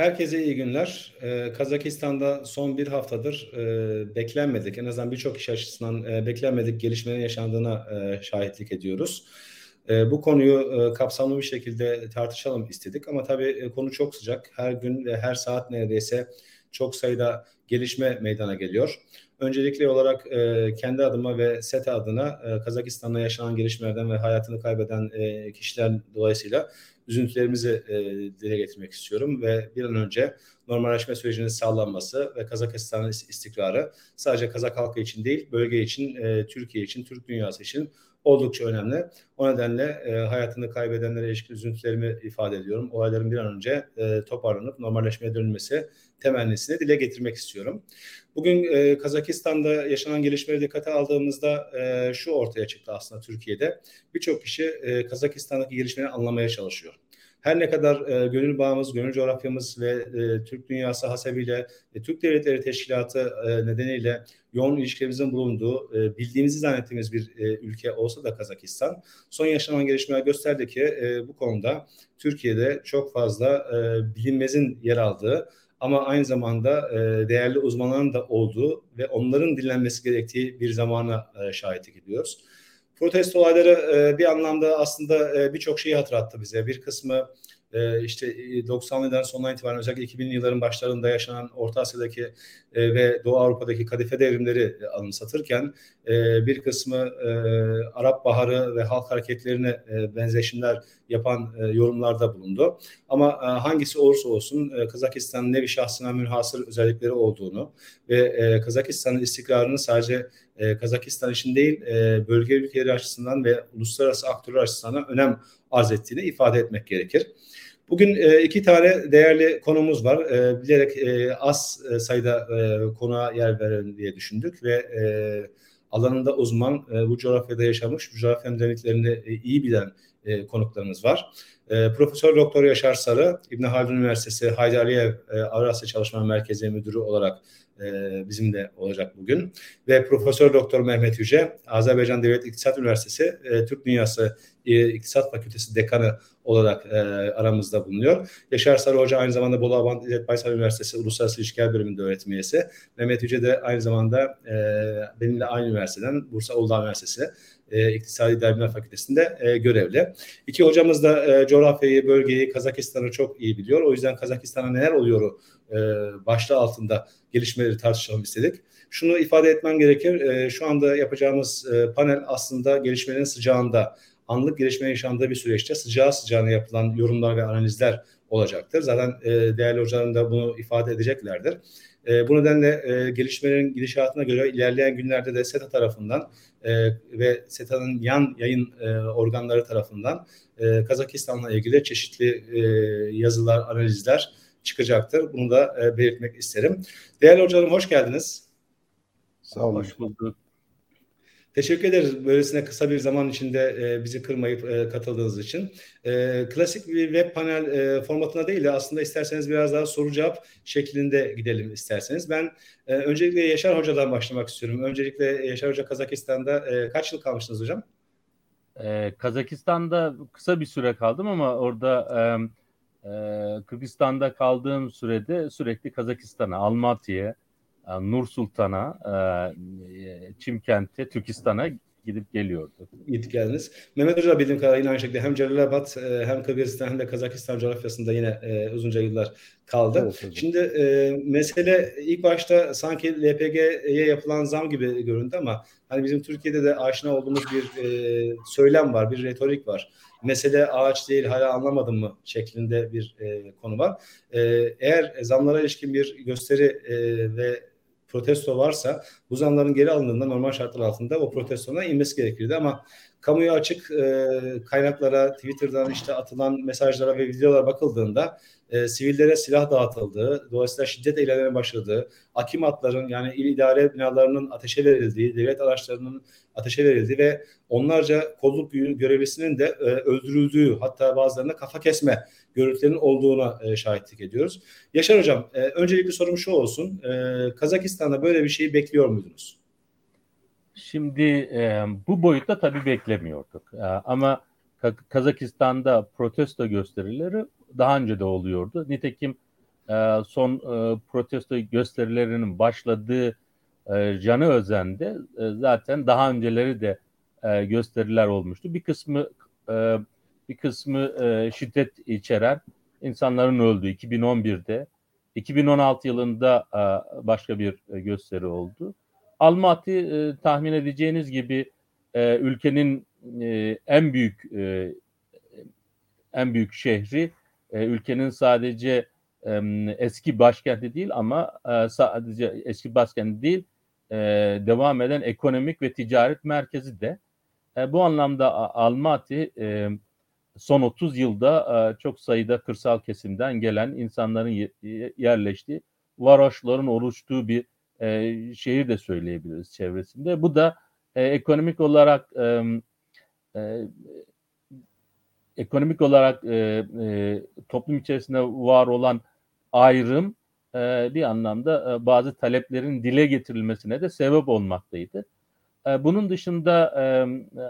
Herkese iyi günler. Ee, Kazakistan'da son bir haftadır e, beklenmedik, en azından birçok iş açısından e, beklenmedik gelişmelerin yaşandığına e, şahitlik ediyoruz. E, bu konuyu e, kapsamlı bir şekilde tartışalım istedik ama tabii e, konu çok sıcak. Her gün ve her saat neredeyse çok sayıda gelişme meydana geliyor. Öncelikli olarak e, kendi adıma ve SETA adına e, Kazakistan'da yaşanan gelişmelerden ve hayatını kaybeden e, kişiler dolayısıyla üzüntülerimizi e, dile getirmek istiyorum ve bir an önce normalleşme sürecinin sağlanması ve Kazakistan'ın istikrarı sadece Kazak halkı için değil, bölge için, e, Türkiye için, Türk dünyası için oldukça önemli. O nedenle e, hayatını kaybedenlere ilişkin üzüntülerimi ifade ediyorum. Olayların bir an önce e, toparlanıp normalleşmeye dönülmesi temennisini dile getirmek istiyorum. Bugün e, Kazakistan'da yaşanan gelişmeleri dikkate aldığımızda e, şu ortaya çıktı aslında Türkiye'de. Birçok kişi e, Kazakistan'daki gelişmeleri anlamaya çalışıyor. Her ne kadar e, gönül bağımız, gönül coğrafyamız ve e, Türk dünyası hasebiyle e, Türk Devletleri Teşkilatı e, nedeniyle yoğun ilişkilerimizin bulunduğu, e, bildiğimizi zannettiğimiz bir e, ülke olsa da Kazakistan, son yaşanan gelişmeler gösterdi ki e, bu konuda Türkiye'de çok fazla e, bilinmezin yer aldığı ama aynı zamanda e, değerli uzmanların da olduğu ve onların dinlenmesi gerektiği bir zamana e, şahitlik ediyoruz. Protesto olayları e, bir anlamda aslında e, birçok şeyi hatırlattı bize. Bir kısmı e, işte 90'lıdan sonuna itibaren özellikle 2000'li yılların başlarında yaşanan Orta Asya'daki e, ve Doğu Avrupa'daki kadife devrimleri e, anımsatırken e, bir kısmı e, Arap Baharı ve halk hareketlerine e, benzeşimler yapan yorumlarda bulundu. Ama hangisi olursa olsun Kazakistan'ın nevi şahsına münhasır özellikleri olduğunu ve Kazakistan'ın istikrarını sadece Kazakistan için değil e, bölge ülkeleri açısından ve uluslararası aktörler açısından önem arz ettiğini ifade etmek gerekir. Bugün e, iki tane değerli konumuz var. E, bilerek e, az sayıda e, konuğa yer verelim diye düşündük ve alanında uzman, bu coğrafyada yaşamış, bu coğrafyanın dinamiklerini e, iyi bilen e, konuklarımız var. E, Profesör Doktor Yaşar Sarı, İbn Haldun Üniversitesi Haydariyev e, Avrasya Çalışma Merkezi Müdürü olarak e, bizimle olacak bugün. Ve Profesör Doktor Mehmet Yüce, Azerbaycan Devlet İktisat Üniversitesi e, Türk Dünyası e, İktisat Fakültesi Dekanı olarak e, aramızda bulunuyor. Yaşar Sarı Hoca aynı zamanda Bolu Abant İzzet Baysal Üniversitesi Uluslararası İlişkiler Bölümünde öğretim üyesi. Mehmet Yüce de aynı zamanda e, benimle aynı üniversiteden Bursa Uludağ Üniversitesi e, İktisadi İdari Fakültesi'nde e, görevli. İki hocamız da e, coğrafyayı, bölgeyi, Kazakistan'ı çok iyi biliyor. O yüzden Kazakistan'a neler oluyor e, başlığı altında gelişmeleri tartışalım istedik. Şunu ifade etmem gerekir. E, şu anda yapacağımız e, panel aslında gelişmelerin sıcağında anlık gelişme yaşandığı bir süreçte sıcağı sıcağına yapılan yorumlar ve analizler olacaktır. Zaten e, değerli hocalarım da bunu ifade edeceklerdir. E, bu nedenle e, gelişmelerin gidişatına göre ilerleyen günlerde de SETA tarafından e, ve SETA'nın yan yayın e, organları tarafından e, Kazakistan'la ilgili çeşitli e, yazılar, analizler çıkacaktır. Bunu da e, belirtmek isterim. Değerli hocalarım hoş geldiniz. Sağ olun. Hoş bulduk. Teşekkür ederiz böylesine kısa bir zaman içinde e, bizi kırmayıp e, katıldığınız için. E, klasik bir web panel e, formatına değil de aslında isterseniz biraz daha soru cevap şeklinde gidelim isterseniz. Ben e, öncelikle Yaşar Hoca'dan başlamak istiyorum. Öncelikle Yaşar Hoca Kazakistan'da e, kaç yıl kalmıştınız hocam? E, Kazakistan'da kısa bir süre kaldım ama orada e, e, Kırgızistan'da kaldığım sürede sürekli Kazakistan'a, Almaty'ye, Nur Sultan'a, e, Çimkent'e, Türkistan'a gidip geliyordu. Gidip geldiniz. Mehmet Hoca bildiğim kadarıyla aynı şekilde hem Celalabad e, hem Kırgızistan hem de Kazakistan coğrafyasında yine e, uzunca yıllar kaldı. Evet, Şimdi e, mesele ilk başta sanki LPG'ye yapılan zam gibi göründü ama hani bizim Türkiye'de de aşina olduğumuz bir e, söylem var, bir retorik var. Mesele ağaç değil hala anlamadım mı şeklinde bir e, konu var. E, eğer zamlara ilişkin bir gösteri e, ve protesto varsa bu zamların geri alındığında normal şartlar altında o protestona inmesi gerekirdi. Ama kamuya açık e, kaynaklara, Twitter'dan işte atılan mesajlara ve videolara bakıldığında e, sivillere silah dağıtıldığı, dolayısıyla şiddet eylemlerine başladığı, akimatların yani il idare binalarının ateşe verildiği, devlet araçlarının ateşe verildiği ve onlarca kolluk görevlisinin de e, öldürüldüğü hatta bazılarında kafa kesme görüntülerinin olduğuna e, şahitlik ediyoruz. Yaşar Hocam, e, öncelikli sorum şu olsun. E, Kazakistan'da böyle bir şeyi bekliyor muydunuz? Şimdi e, bu boyutta tabii beklemiyorduk. E, ama Kazakistan'da protesto gösterileri daha önce de oluyordu. Nitekim e, son e, protesto gösterilerinin başladığı e, Canı Özen'de e, zaten daha önceleri de e, gösteriler olmuştu. Bir kısmı e, bir kısmı e, şiddet içeren insanların öldüğü 2011'de 2016 yılında e, başka bir e, gösteri oldu. Almaty e, tahmin edeceğiniz gibi e, ülkenin e, en büyük e, en büyük şehri e, ülkenin sadece e, eski başkenti değil ama sadece eski başkenti değil devam eden ekonomik ve ticaret merkezi de. E, bu anlamda Almaty son 30 yılda çok sayıda kırsal kesimden gelen insanların yerleştiği, varoşların oluştuğu bir şehir de söyleyebiliriz çevresinde. Bu da ekonomik olarak ekonomik olarak e, e, toplum içerisinde var olan ayrım e, bir anlamda e, bazı taleplerin dile getirilmesine de sebep olmaktaydı. E, bunun dışında e,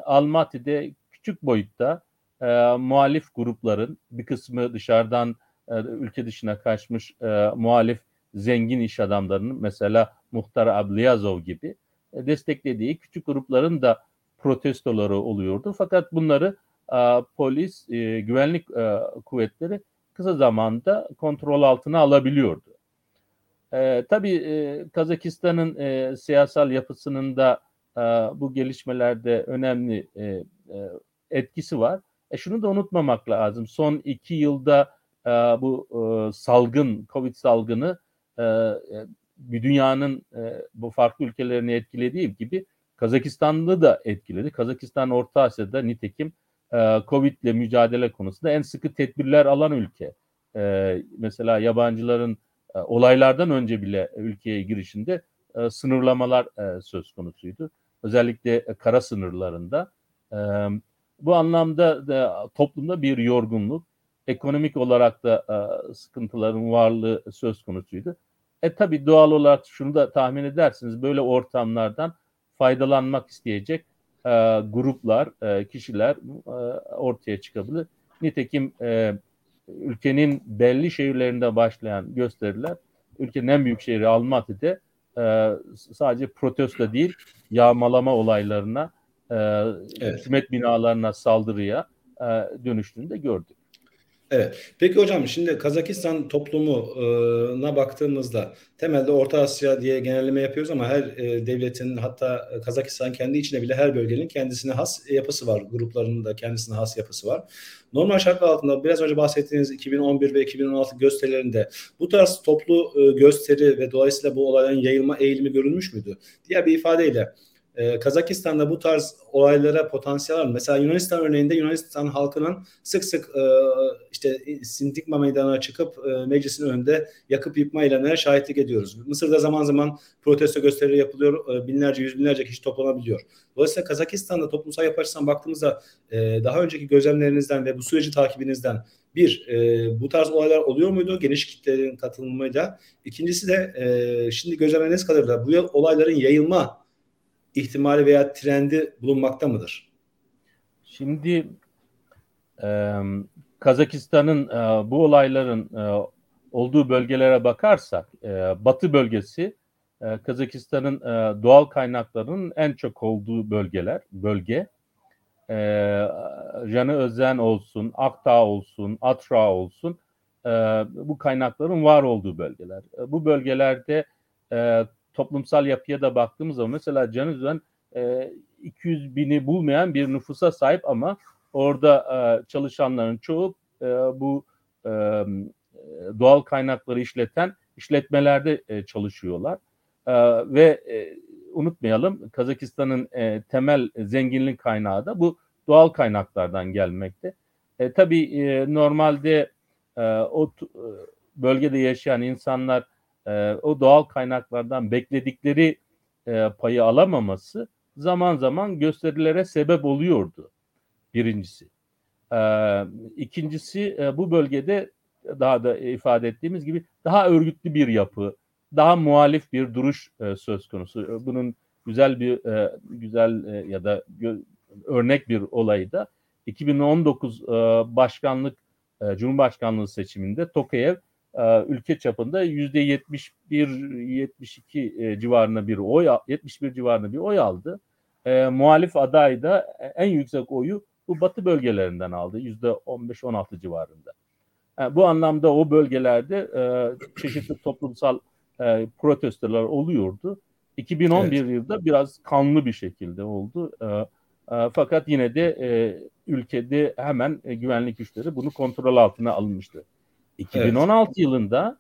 Almaty'de küçük boyutta e, muhalif grupların bir kısmı dışarıdan e, ülke dışına kaçmış e, muhalif zengin iş adamlarının mesela Muhtar Abliyazov gibi e, desteklediği küçük grupların da protestoları oluyordu. Fakat bunları e, polis, e, güvenlik e, kuvvetleri kısa zamanda kontrol altına alabiliyordu. E, tabii e, Kazakistan'ın e, siyasal yapısının da e, bu gelişmelerde önemli e, e, etkisi var. E, şunu da unutmamak lazım. Son iki yılda e, bu e, salgın, Covid salgını e, e bir dünyanın e, bu farklı ülkelerini etkilediği gibi Kazakistan'ı da etkiledi. Kazakistan Orta Asya'da nitekim e, Covid ile mücadele konusunda en sıkı tedbirler alan ülke. E, mesela yabancıların e, olaylardan önce bile ülkeye girişinde e, sınırlamalar söz konusuydu. Özellikle kara sınırlarında. Bu anlamda da toplumda bir yorgunluk, ekonomik olarak da sıkıntıların varlığı söz konusuydu. E tabi doğal olarak şunu da tahmin edersiniz böyle ortamlardan faydalanmak isteyecek e, gruplar, e, kişiler e, ortaya çıkabilir. Nitekim e, ülkenin belli şehirlerinde başlayan gösteriler ülkenin en büyük şehri Almaty'de e, sadece protesto değil yağmalama olaylarına e, evet. hükümet binalarına saldırıya e, dönüştüğünü de gördük. Evet. Peki hocam şimdi Kazakistan toplumuna baktığımızda temelde Orta Asya diye genelleme yapıyoruz ama her e, devletin hatta Kazakistan kendi içinde bile her bölgenin kendisine has yapısı var. Gruplarının da kendisine has yapısı var. Normal şartlar altında biraz önce bahsettiğiniz 2011 ve 2016 gösterilerinde bu tarz toplu e, gösteri ve dolayısıyla bu olayların yayılma eğilimi görülmüş müydü? Diğer bir ifadeyle ee, Kazakistan'da bu tarz olaylara potansiyel var. Mesela Yunanistan örneğinde Yunanistan halkının sık sık e, işte Sintikma meydanına çıkıp e, meclisin önünde yakıp yıkma eylemlerine şahitlik ediyoruz. Mısır'da zaman zaman protesto gösterileri yapılıyor. E, binlerce, yüz binlerce kişi toplanabiliyor. Dolayısıyla Kazakistan'da toplumsal yapı açısından baktığımızda daha önceki gözlemlerinizden ve bu süreci takibinizden bir, bu tarz olaylar oluyor muydu geniş kitlelerin katılımıyla? İkincisi de şimdi gözlemleriniz kadarıyla bu olayların yayılma ihtimali veya trendi bulunmakta mıdır? Şimdi e, Kazakistan'ın e, bu olayların e, olduğu bölgelere bakarsak e, Batı bölgesi e, Kazakistan'ın e, doğal kaynaklarının en çok olduğu bölgeler bölge. E, Janı Özen olsun, Akdağ olsun, Atra olsun e, bu kaynakların var olduğu bölgeler. E, bu bölgelerde e, toplumsal yapıya da baktığımız zaman mesela Canüz'den e, 200 bini bulmayan bir nüfusa sahip ama orada e, çalışanların çoğu e, bu e, doğal kaynakları işleten işletmelerde e, çalışıyorlar. E, ve e, unutmayalım Kazakistan'ın e, temel zenginlik kaynağı da bu doğal kaynaklardan gelmekte. E, tabii e, normalde e, o e, bölgede yaşayan insanlar e, o doğal kaynaklardan bekledikleri e, payı alamaması zaman zaman gösterilere sebep oluyordu. Birincisi. E, ikincisi e, bu bölgede daha da ifade ettiğimiz gibi daha örgütlü bir yapı, daha muhalif bir duruş e, söz konusu. Bunun güzel bir e, güzel e, ya da gö- örnek bir olayı da 2019 e, başkanlık e, Cumhurbaşkanlığı seçiminde Tokayev e, ülke çapında yüzde 71-72 e, civarında bir oy 71 civarında bir oy aldı. E, muhalif aday da en yüksek oyu bu batı bölgelerinden aldı yüzde 15-16 civarında. Yani bu anlamda o bölgelerde e, çeşitli toplumsal e, protestolar oluyordu. 2011 evet. yılında biraz kanlı bir şekilde oldu. E, e, fakat yine de e, ülkede hemen e, güvenlik güçleri bunu kontrol altına alınmıştı. 2016 evet. yılında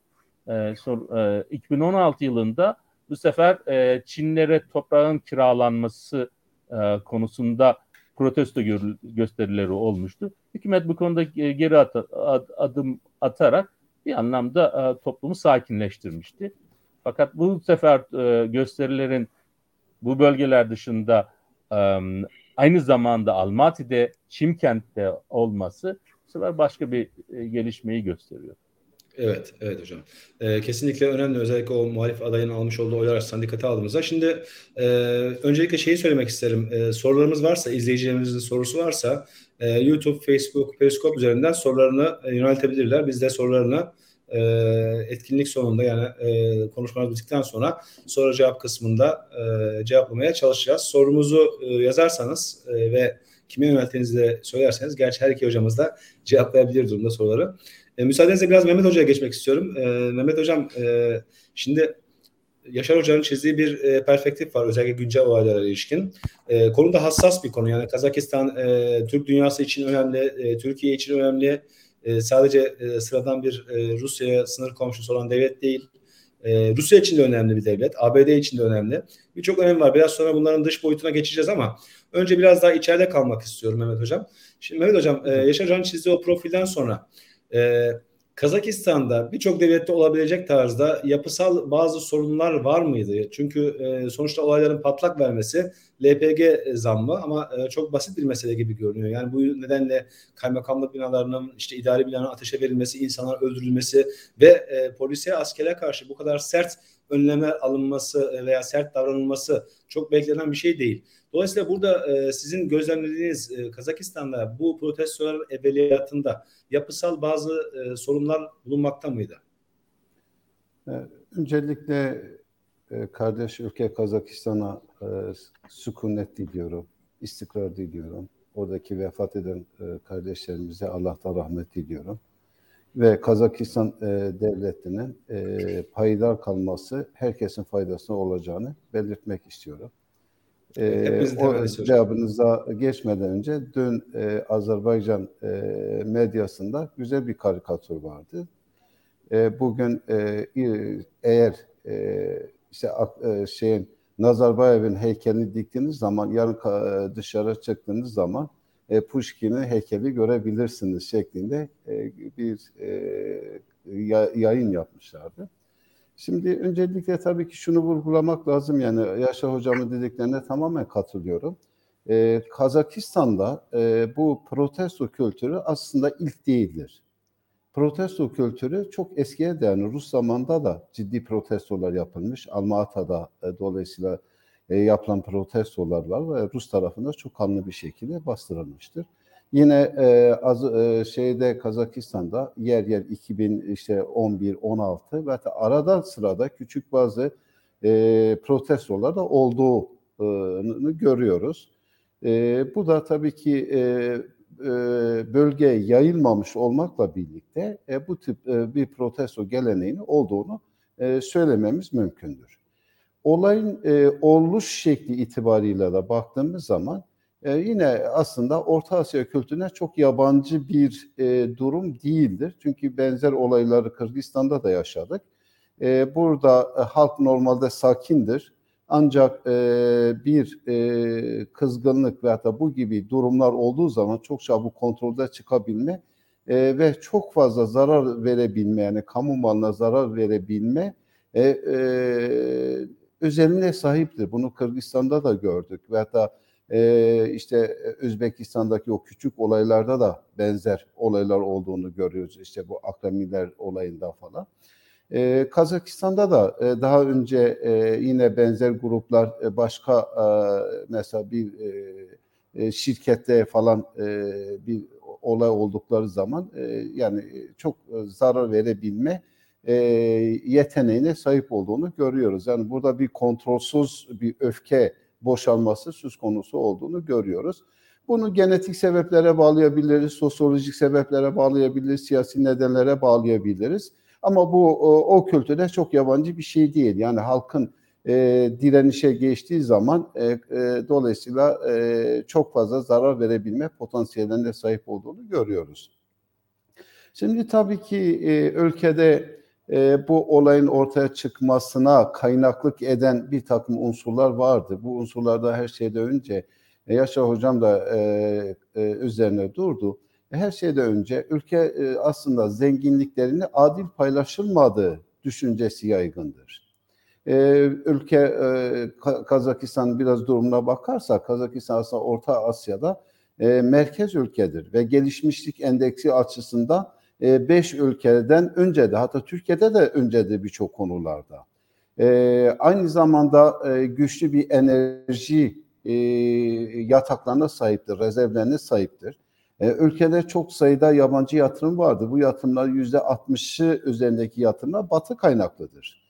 e, sor, e, 2016 yılında bu sefer e, Çinlere toprağın kiralanması e, konusunda protesto gö- gösterileri olmuştu. Hükümet bu konuda geri at- ad- adım atarak bir anlamda e, toplumu sakinleştirmişti. Fakat bu sefer e, gösterilerin bu bölgeler dışında e, aynı zamanda Almaty'de, Çimkent'te olması bu sefer başka bir e, gelişmeyi gösteriyor. Evet, evet hocam. Ee, kesinlikle önemli. Özellikle o muhalif adayın almış olduğu oylar açısından dikkate aldığımızda. Şimdi e, öncelikle şeyi söylemek isterim. E, sorularımız varsa, izleyicilerimizin sorusu varsa e, YouTube, Facebook, Periscope üzerinden sorularını e, yöneltebilirler. Biz de sorularını e, etkinlik sonunda yani e, konuşmamız bittikten sonra soru cevap kısmında e, cevaplamaya çalışacağız. Sorumuzu e, yazarsanız e, ve kime yönelttiğinizi de söylerseniz gerçi her iki hocamız da cevaplayabilir durumda soruları. E, müsaadenizle biraz Mehmet Hoca'ya geçmek istiyorum. E, Mehmet Hocam e, şimdi Yaşar Hoca'nın çizdiği bir e, perspektif var özellikle güncel olaylara ilişkin. E, konu da hassas bir konu yani Kazakistan e, Türk dünyası için önemli, e, Türkiye için önemli. E, sadece e, sıradan bir e, Rusya'ya sınır komşusu olan devlet değil. E, Rusya için de önemli bir devlet, ABD için de önemli. Birçok önem var. Biraz sonra bunların dış boyutuna geçeceğiz ama önce biraz daha içeride kalmak istiyorum Mehmet Hocam. Şimdi Mehmet Hocam, e, Yaşar Hoca'nın çizdiği o profilden sonra e, Kazakistan'da birçok devlette olabilecek tarzda yapısal bazı sorunlar var mıydı? Çünkü e, sonuçta olayların patlak vermesi LPG zammı ama e, çok basit bir mesele gibi görünüyor. Yani bu nedenle kaymakamlık binalarının işte idari binanın ateşe verilmesi, insanlar öldürülmesi ve e, polise, askere karşı bu kadar sert önlemler alınması veya sert davranılması çok beklenen bir şey değil. Dolayısıyla burada e, sizin gözlemlediğiniz e, Kazakistan'da bu protestolar evveliyatında yapısal bazı e, sorunlar bulunmakta mıydı? E, öncelikle e, kardeş ülke Kazakistan'a e, sükunet diliyorum, istikrar diliyorum. Oradaki vefat eden e, kardeşlerimize Allah'tan rahmet diliyorum. Ve Kazakistan e, devletinin e, payidar kalması herkesin faydasına olacağını belirtmek istiyorum. E, o cevabınıza geçmeden önce dün e, Azerbaycan e, medyasında güzel bir karikatür vardı. E, bugün e, eğer e, işte e, şeyin Nazarbayev'in heykelini diktiğiniz zaman yarın e, dışarı çıktığınız zaman e, Pushkin'in heykeli görebilirsiniz şeklinde e, bir e, yayın yapmışlardı. Şimdi öncelikle tabii ki şunu vurgulamak lazım yani Yaşar Hocam'ın dediklerine tamamen katılıyorum. Ee, Kazakistan'da e, bu protesto kültürü aslında ilk değildir. Protesto kültürü çok eskiye dayanır. Rus zamanında da ciddi protestolar yapılmış. Almata'da e, dolayısıyla e, yapılan protestolar var ve Rus tarafında çok kanlı bir şekilde bastırılmıştır. Yine e, az e, şeyde Kazakistan'da yer yer 2000 işte 11 16 ve arada sırada küçük bazı e, protestolar da olduğunu görüyoruz. E, bu da tabii ki e, e, bölgeye yayılmamış olmakla birlikte e, bu tip e, bir protesto geleneğinin olduğunu e, söylememiz mümkündür. Olayın e, oluş şekli itibariyle de baktığımız zaman e, yine aslında Orta Asya kültürüne çok yabancı bir e, durum değildir. Çünkü benzer olayları Kırgızistan'da da yaşadık. E, burada e, halk normalde sakindir. Ancak e, bir e, kızgınlık veya da bu gibi durumlar olduğu zaman çok çabuk kontrolde çıkabilme e, ve çok fazla zarar verebilme yani kamu malına zarar verebilme e, e, özelliğine sahiptir. Bunu Kırgızistan'da da gördük. Ve hatta e, işte Özbekistan'daki o küçük olaylarda da benzer olaylar olduğunu görüyoruz. İşte bu akramiler olayında falan. E, Kazakistan'da da e, daha önce e, yine benzer gruplar e, başka e, mesela bir e, e şirkette falan e, bir olay oldukları zaman e, yani çok zarar verebilme e, yeteneğine sahip olduğunu görüyoruz. Yani burada bir kontrolsüz bir öfke boşalması söz konusu olduğunu görüyoruz. Bunu genetik sebeplere bağlayabiliriz, sosyolojik sebeplere bağlayabiliriz, siyasi nedenlere bağlayabiliriz. Ama bu o, o çok yabancı bir şey değil. Yani halkın e, direnişe geçtiği zaman e, e, dolayısıyla e, çok fazla zarar verebilme potansiyellerine sahip olduğunu görüyoruz. Şimdi tabii ki e, ülkede e, bu olayın ortaya çıkmasına kaynaklık eden bir takım unsurlar vardı. Bu unsurlarda her şeyden önce e, Yaşar Hocam da e, e, üzerine durdu. Her şeyden önce ülke e, aslında zenginliklerini adil paylaşılmadığı düşüncesi yaygındır. E, ülke e, Kazakistan biraz durumuna bakarsa Kazakistan aslında Orta Asya'da merkez ülkedir ve gelişmişlik endeksi açısından 5 e, ülkeden önce de hatta Türkiye'de de önce de birçok konularda. Aynı zamanda güçlü bir enerji yataklarına sahiptir, rezervlerine sahiptir. E, ülkede çok sayıda yabancı yatırım vardı. Bu yatırımlar yüzde 60'ı üzerindeki yatırımlar batı kaynaklıdır.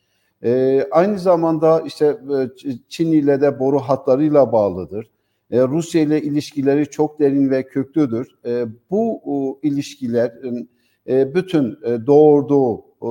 E, aynı zamanda işte e, Çin ile de boru hatlarıyla bağlıdır. E, Rusya ile ilişkileri çok derin ve köklüdür. E, bu o, ilişkilerin e, bütün e, doğurduğu e,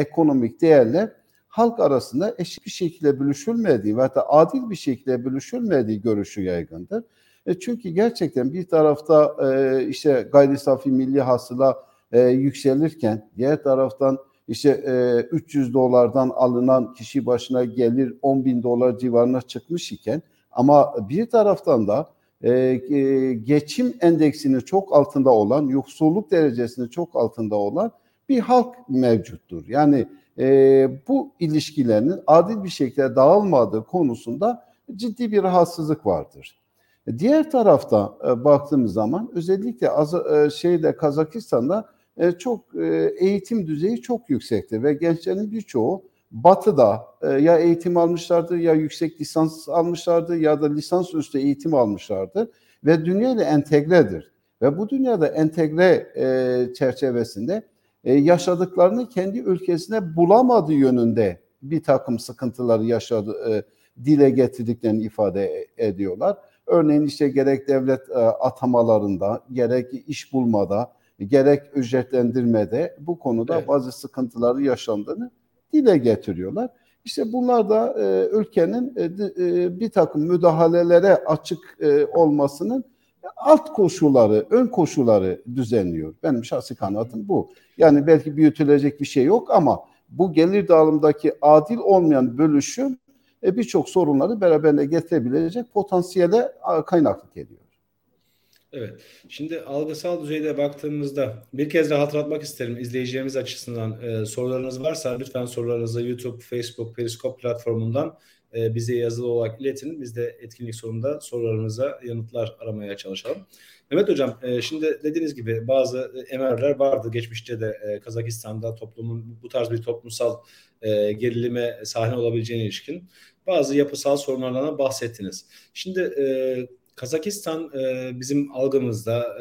ekonomik değerler halk arasında eşit bir şekilde bölüşülmediği ve hatta adil bir şekilde bölüşülmediği görüşü yaygındır. E çünkü gerçekten bir tarafta e, işte gayri safi milli hasıla e, yükselirken diğer taraftan işte e, 300 dolardan alınan kişi başına gelir 10 bin dolar civarına çıkmış iken ama bir taraftan da geçim endeksinin çok altında olan, yoksulluk derecesinin çok altında olan bir halk mevcuttur. Yani bu ilişkilerin adil bir şekilde dağılmadığı konusunda ciddi bir rahatsızlık vardır. Diğer tarafta e, baktığımız zaman özellikle az, e, şeyde Kazakistan'da e, çok e, eğitim düzeyi çok yüksektir ve gençlerin birçoğu Batı'da e, ya eğitim almışlardı ya yüksek lisans almışlardı ya da lisans üstü eğitim almışlardı ve dünyayla entegredir. Ve bu dünyada entegre e, çerçevesinde e, yaşadıklarını kendi ülkesine bulamadığı yönünde bir takım sıkıntıları yaşadı, e, dile getirdiklerini ifade ediyorlar. Örneğin işte gerek devlet e, atamalarında, gerek iş bulmada, gerek ücretlendirmede bu konuda evet. bazı sıkıntıları yaşandığını dile getiriyorlar. İşte bunlar da e, ülkenin e, e, bir takım müdahalelere açık e, olmasının alt koşulları, ön koşulları düzenliyor. Benim şahsi kanaatim bu. Yani belki büyütülecek bir şey yok ama bu gelir dağılımdaki adil olmayan bölüşüm e, birçok sorunları beraberine getirebilecek potansiyele kaynaklık ediyor. Evet. Şimdi algısal düzeyde baktığımızda bir kez daha hatırlatmak isterim izleyicilerimiz açısından e, sorularınız varsa lütfen sorularınızı YouTube, Facebook, Periscope platformundan e, bize yazılı olarak iletin. Biz de etkinlik sonunda sorularınıza yanıtlar aramaya çalışalım. Mehmet Hocam e, şimdi dediğiniz gibi bazı emerler vardı geçmişte de e, Kazakistan'da toplumun bu tarz bir toplumsal gerilime sahne olabileceğine ilişkin bazı yapısal sorunlardan bahsettiniz. Şimdi Kazakistan bizim algımızda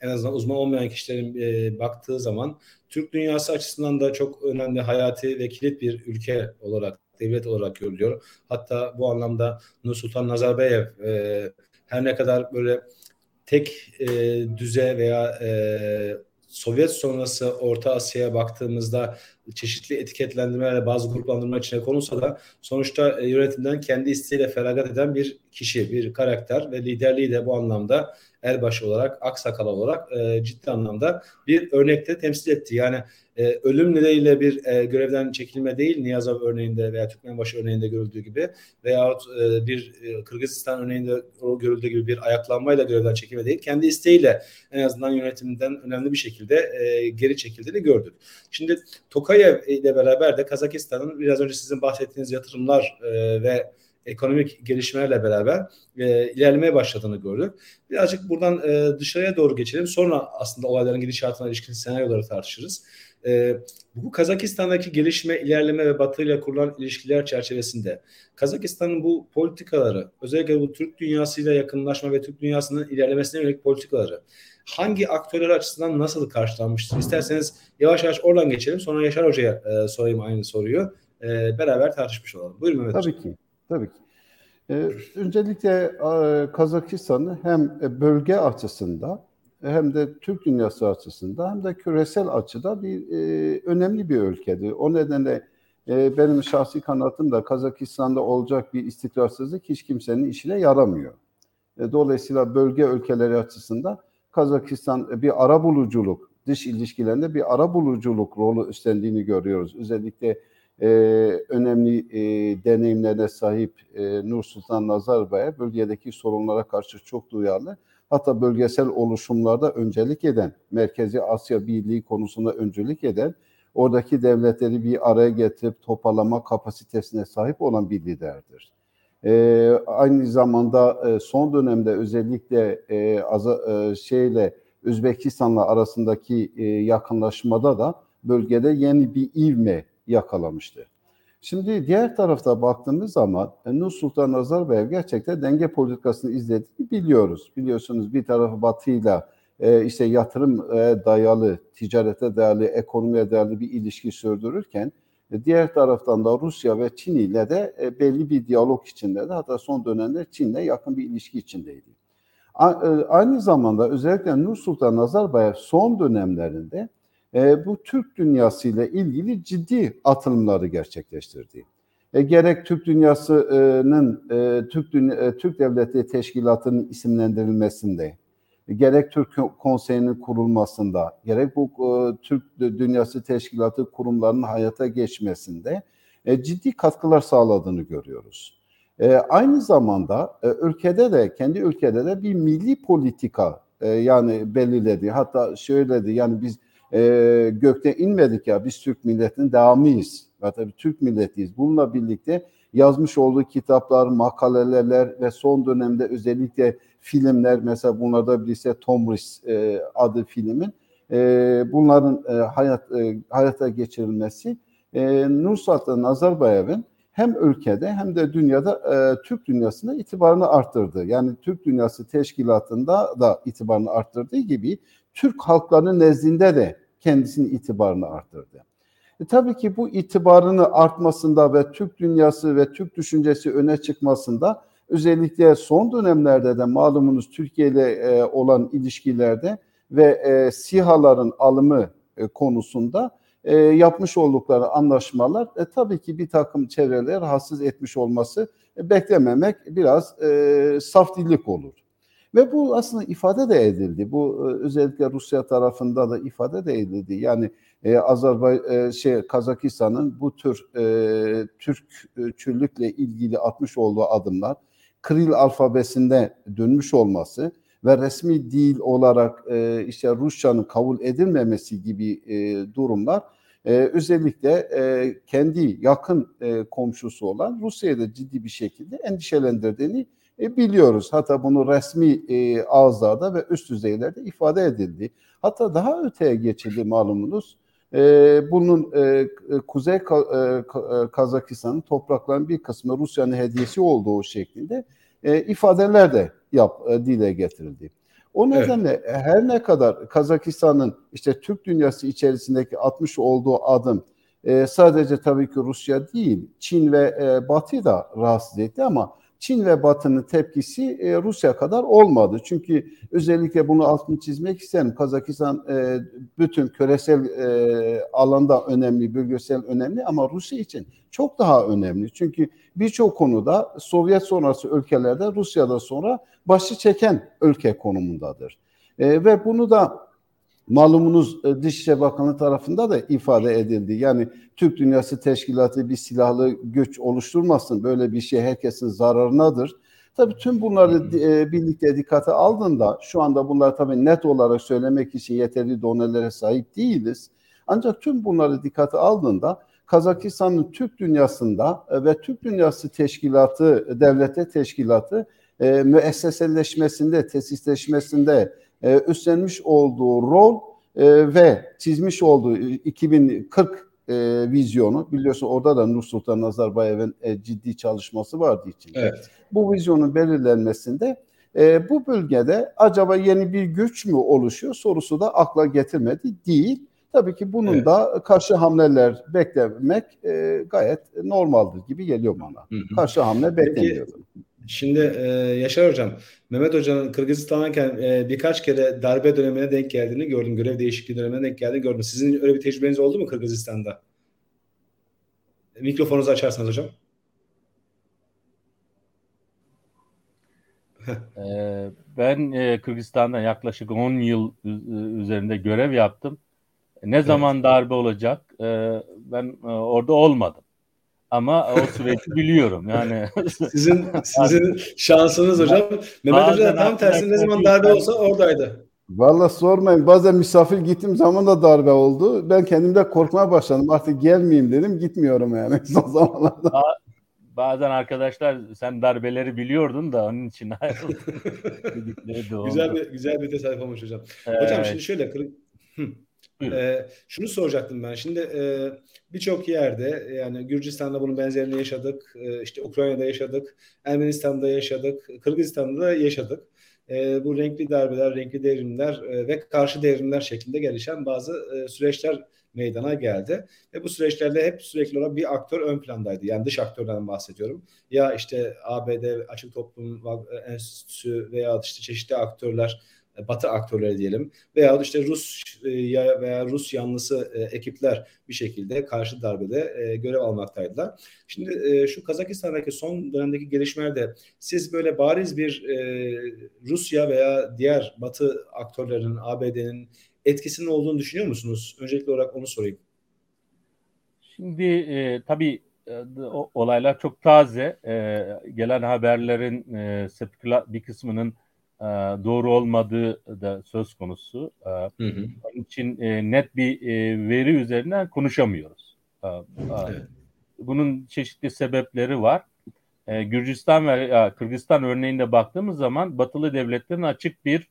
en azından uzman olmayan kişilerin e, baktığı zaman Türk dünyası açısından da çok önemli, hayati ve kilit bir ülke olarak, devlet olarak görülüyor. Hatta bu anlamda Nursultan Nazarbayev e, her ne kadar böyle tek e, düze veya e, Sovyet sonrası Orta Asya'ya baktığımızda çeşitli etiketlendirmelerle bazı gruplandırma içine konulsa da sonuçta e, yönetimden kendi isteğiyle feragat eden bir kişi, bir karakter ve liderliği de bu anlamda elbaşı olarak, aksakal olarak e, ciddi anlamda bir örnekte temsil etti. Yani e, ölüm nedeniyle bir e, görevden çekilme değil Niyazov örneğinde veya Türkmenbaşı örneğinde görüldüğü gibi veyahut e, bir e, Kırgızistan örneğinde görüldüğü gibi bir ayaklanmayla görevden çekilme değil. Kendi isteğiyle en azından yönetiminden önemli bir şekilde e, geri çekildiğini gördük. Şimdi Tokayev ile beraber de Kazakistan'ın biraz önce sizin bahsettiğiniz yatırımlar e, ve ekonomik gelişmelerle beraber e, ilerlemeye başladığını gördük. Birazcık buradan e, dışarıya doğru geçelim. Sonra aslında olayların gidişatına ilişkin senaryoları tartışırız. E, bu Kazakistan'daki gelişme, ilerleme ve Batı ile kurulan ilişkiler çerçevesinde Kazakistan'ın bu politikaları, özellikle bu Türk dünyasıyla yakınlaşma ve Türk dünyasının ilerlemesine yönelik politikaları hangi aktörler açısından nasıl karşılanmıştır? İsterseniz yavaş yavaş oradan geçelim. Sonra Yaşar Hoca'ya e, sorayım aynı soruyu. E, beraber tartışmış olalım. Buyurun Mehmet Tabii Hocam. ki. Tabii ki. Ee, öncelikle e, Kazakistan'ı hem bölge açısından hem de Türk dünyası açısından hem de küresel açıda bir e, önemli bir ülkedir. O nedenle e, benim şahsi kanaatim de Kazakistan'da olacak bir istikrarsızlık hiç kimsenin işine yaramıyor. E, dolayısıyla bölge ülkeleri açısından Kazakistan bir ara buluculuk, dış ilişkilerinde bir ara buluculuk rolü üstlendiğini görüyoruz. Özellikle e, önemli e, deneyimlerine sahip e, Nursultan Nazarbayev bölgedeki sorunlara karşı çok duyarlı. Hatta bölgesel oluşumlarda öncelik eden, Merkezi Asya Birliği konusunda öncülük eden, oradaki devletleri bir araya getirip toparlama kapasitesine sahip olan bir liderdir. E, aynı zamanda e, son dönemde özellikle e, aza, e, şeyle Özbekistan'la arasındaki e, yakınlaşmada da bölgede yeni bir ivme yakalamıştı. Şimdi diğer tarafta baktığımız zaman e, Nur Sultan Nazarbayev gerçekten denge politikasını izlediğini biliyoruz. Biliyorsunuz bir tarafı batıyla e, işte yatırım dayalı, ticarete dayalı, ekonomiye dayalı bir ilişki sürdürürken e, diğer taraftan da Rusya ve Çin ile de e, belli bir diyalog içindeydi. Hatta son dönemde Çin'le yakın bir ilişki içindeydi. Aynı zamanda özellikle Nur Sultan Nazarbayev son dönemlerinde e, bu Türk dünyası ile ilgili ciddi atılımları gerçekleştirdi. E, gerek Türk dünyasının e, Türk Dünya, e, Türk Devleti Teşkilatı'nın isimlendirilmesinde, gerek Türk Konseyi'nin kurulmasında, gerek bu e, Türk Dünyası Teşkilatı kurumlarının hayata geçmesinde e, ciddi katkılar sağladığını görüyoruz. E, aynı zamanda e, ülkede de kendi ülkede de bir milli politika e, yani belirledi. Hatta şöyledi yani biz e, gökte inmedik ya biz Türk milletinin devamıyız. Ve tabii Türk milletiyiz. Bununla birlikte yazmış olduğu kitaplar, makaleler ve son dönemde özellikle filmler mesela bunlarda birisi Tom Riss e, adı filmin e, bunların e, hayat e, hayata geçirilmesi e, Nursultan Nazarbayev'in hem ülkede hem de dünyada e, Türk dünyasında itibarını arttırdı. Yani Türk Dünyası Teşkilatı'nda da itibarını arttırdığı gibi Türk halklarının nezdinde de kendisinin itibarını arttırdı. E, tabii ki bu itibarını artmasında ve Türk dünyası ve Türk düşüncesi öne çıkmasında özellikle son dönemlerde de malumunuz Türkiye ile e, olan ilişkilerde ve e, SİHA'ların alımı e, konusunda e, yapmış oldukları anlaşmalar e, tabii ki bir takım çevreleri rahatsız etmiş olması e, beklememek biraz e, saf dillik olur. Ve bu aslında ifade de edildi. Bu e, özellikle Rusya tarafında da ifade de edildi. Yani e, Azerbaycan e, şey Kazakistan'ın bu tür e, Türkçülükle ilgili atmış olduğu adımlar Kril alfabesinde dönmüş olması ve resmi dil olarak e, işte Rusçanın kabul edilmemesi gibi e, durumlar e, özellikle e, kendi yakın e, komşusu olan Rusya'yı da ciddi bir şekilde endişelendirdiğini e, biliyoruz. Hatta bunu resmi e, ağızlarda ve üst düzeylerde ifade edildi. Hatta daha öteye geçildi malumunuz. E, bunun e, Kuzey Ka- e, Kazakistan'ın topraklarının bir kısmı Rusya'nın hediyesi olduğu şeklinde e, ifadeler de yap, e, dile getirildi. O nedenle evet. her ne kadar Kazakistan'ın işte Türk dünyası içerisindeki atmış olduğu adım e, sadece tabii ki Rusya değil, Çin ve e, Batı da rahatsız etti ama Çin ve Batı'nın tepkisi e, Rusya kadar olmadı. Çünkü özellikle bunu altını çizmek isterim. Kazakistan e, bütün küresel e, alanda önemli, bölgesel önemli ama Rusya için çok daha önemli. Çünkü birçok konuda Sovyet sonrası ülkelerde Rusya'da sonra başı çeken ülke konumundadır. E, ve bunu da Malumunuz e, Dışişleri Bakanlığı tarafında da ifade edildi. Yani Türk Dünyası Teşkilatı bir silahlı güç oluşturmasın. Böyle bir şey herkesin zararınadır. Tabii tüm bunları e, birlikte dikkate aldığında şu anda bunlar tabii net olarak söylemek için yeterli donelere sahip değiliz. Ancak tüm bunları dikkate aldığında Kazakistan'ın Türk dünyasında e, ve Türk Dünyası Teşkilatı, devlete teşkilatı e, müesseseleşmesinde, tesisleşmesinde e, üstlenmiş olduğu rol e, ve çizmiş olduğu 2040 e, vizyonu biliyorsun orada da Nursultan Nazarbayev'in e, ciddi çalışması vardı için. Evet. Bu vizyonun belirlenmesinde E, bu bölgede acaba yeni bir güç mü oluşuyor sorusu da akla getirmedi değil. Tabii ki bunun evet. da karşı hamleler beklemek e, gayet normaldir gibi geliyor bana. Hı hı. Karşı hamle bekleniyordu. Şimdi e, Yaşar Hocam, Mehmet Hoca'nın Kırgızistan'dayken e, birkaç kere darbe dönemine denk geldiğini gördüm. Görev değişikliği dönemine denk geldiğini gördüm. Sizin öyle bir tecrübeniz oldu mu Kırgızistan'da? Mikrofonunuzu açarsanız hocam. Ee, ben e, Kırgızistan'da yaklaşık 10 yıl üzerinde görev yaptım. Ne zaman evet. darbe olacak? E, ben e, orada olmadım. Ama o süreci biliyorum. Yani sizin sizin şansınız hocam. Mehmet Hoca tam tersi ne zaman darbe olsa oradaydı. Valla sormayın. Bazen misafir gittiğim zaman da darbe oldu. Ben kendimde korkmaya başladım. Artık gelmeyeyim dedim. Gitmiyorum yani son zamanlarda. Bazen arkadaşlar sen darbeleri biliyordun da onun için güzel bir güzel bir tesadüf olmuş hocam. Evet. Hocam şimdi şöyle ee, şunu soracaktım ben. Şimdi e, birçok yerde yani Gürcistan'da bunun benzerini yaşadık. E, işte Ukrayna'da yaşadık. Ermenistan'da yaşadık. Kırgızistan'da da yaşadık. E, bu renkli darbeler, renkli devrimler e, ve karşı devrimler şeklinde gelişen bazı e, süreçler meydana geldi. Ve bu süreçlerde hep sürekli olarak bir aktör ön plandaydı. Yani dış aktörlerden bahsediyorum. Ya işte ABD Açık Toplum Enstitüsü veya işte çeşitli aktörler Batı aktörleri diyelim veya işte Rus ya veya Rus yanlısı e, ekipler bir şekilde karşı darbede e, görev almaktaydılar. Şimdi e, şu Kazakistan'daki son dönemdeki gelişmelerde siz böyle bariz bir Rusya veya diğer Batı aktörlerinin ABD'nin etkisinin olduğunu düşünüyor musunuz? Öncelikli olarak onu sorayım. Şimdi e, tabii olaylar çok taze. E, gelen haberlerin e, bir kısmının e, doğru olmadığı da söz konusu. E, hı hı. Onun için e, net bir veri üzerinden konuşamıyoruz. Evet. Bunun çeşitli sebepleri var. Gürcistan ve Kırgızistan örneğinde baktığımız zaman batılı devletlerin açık bir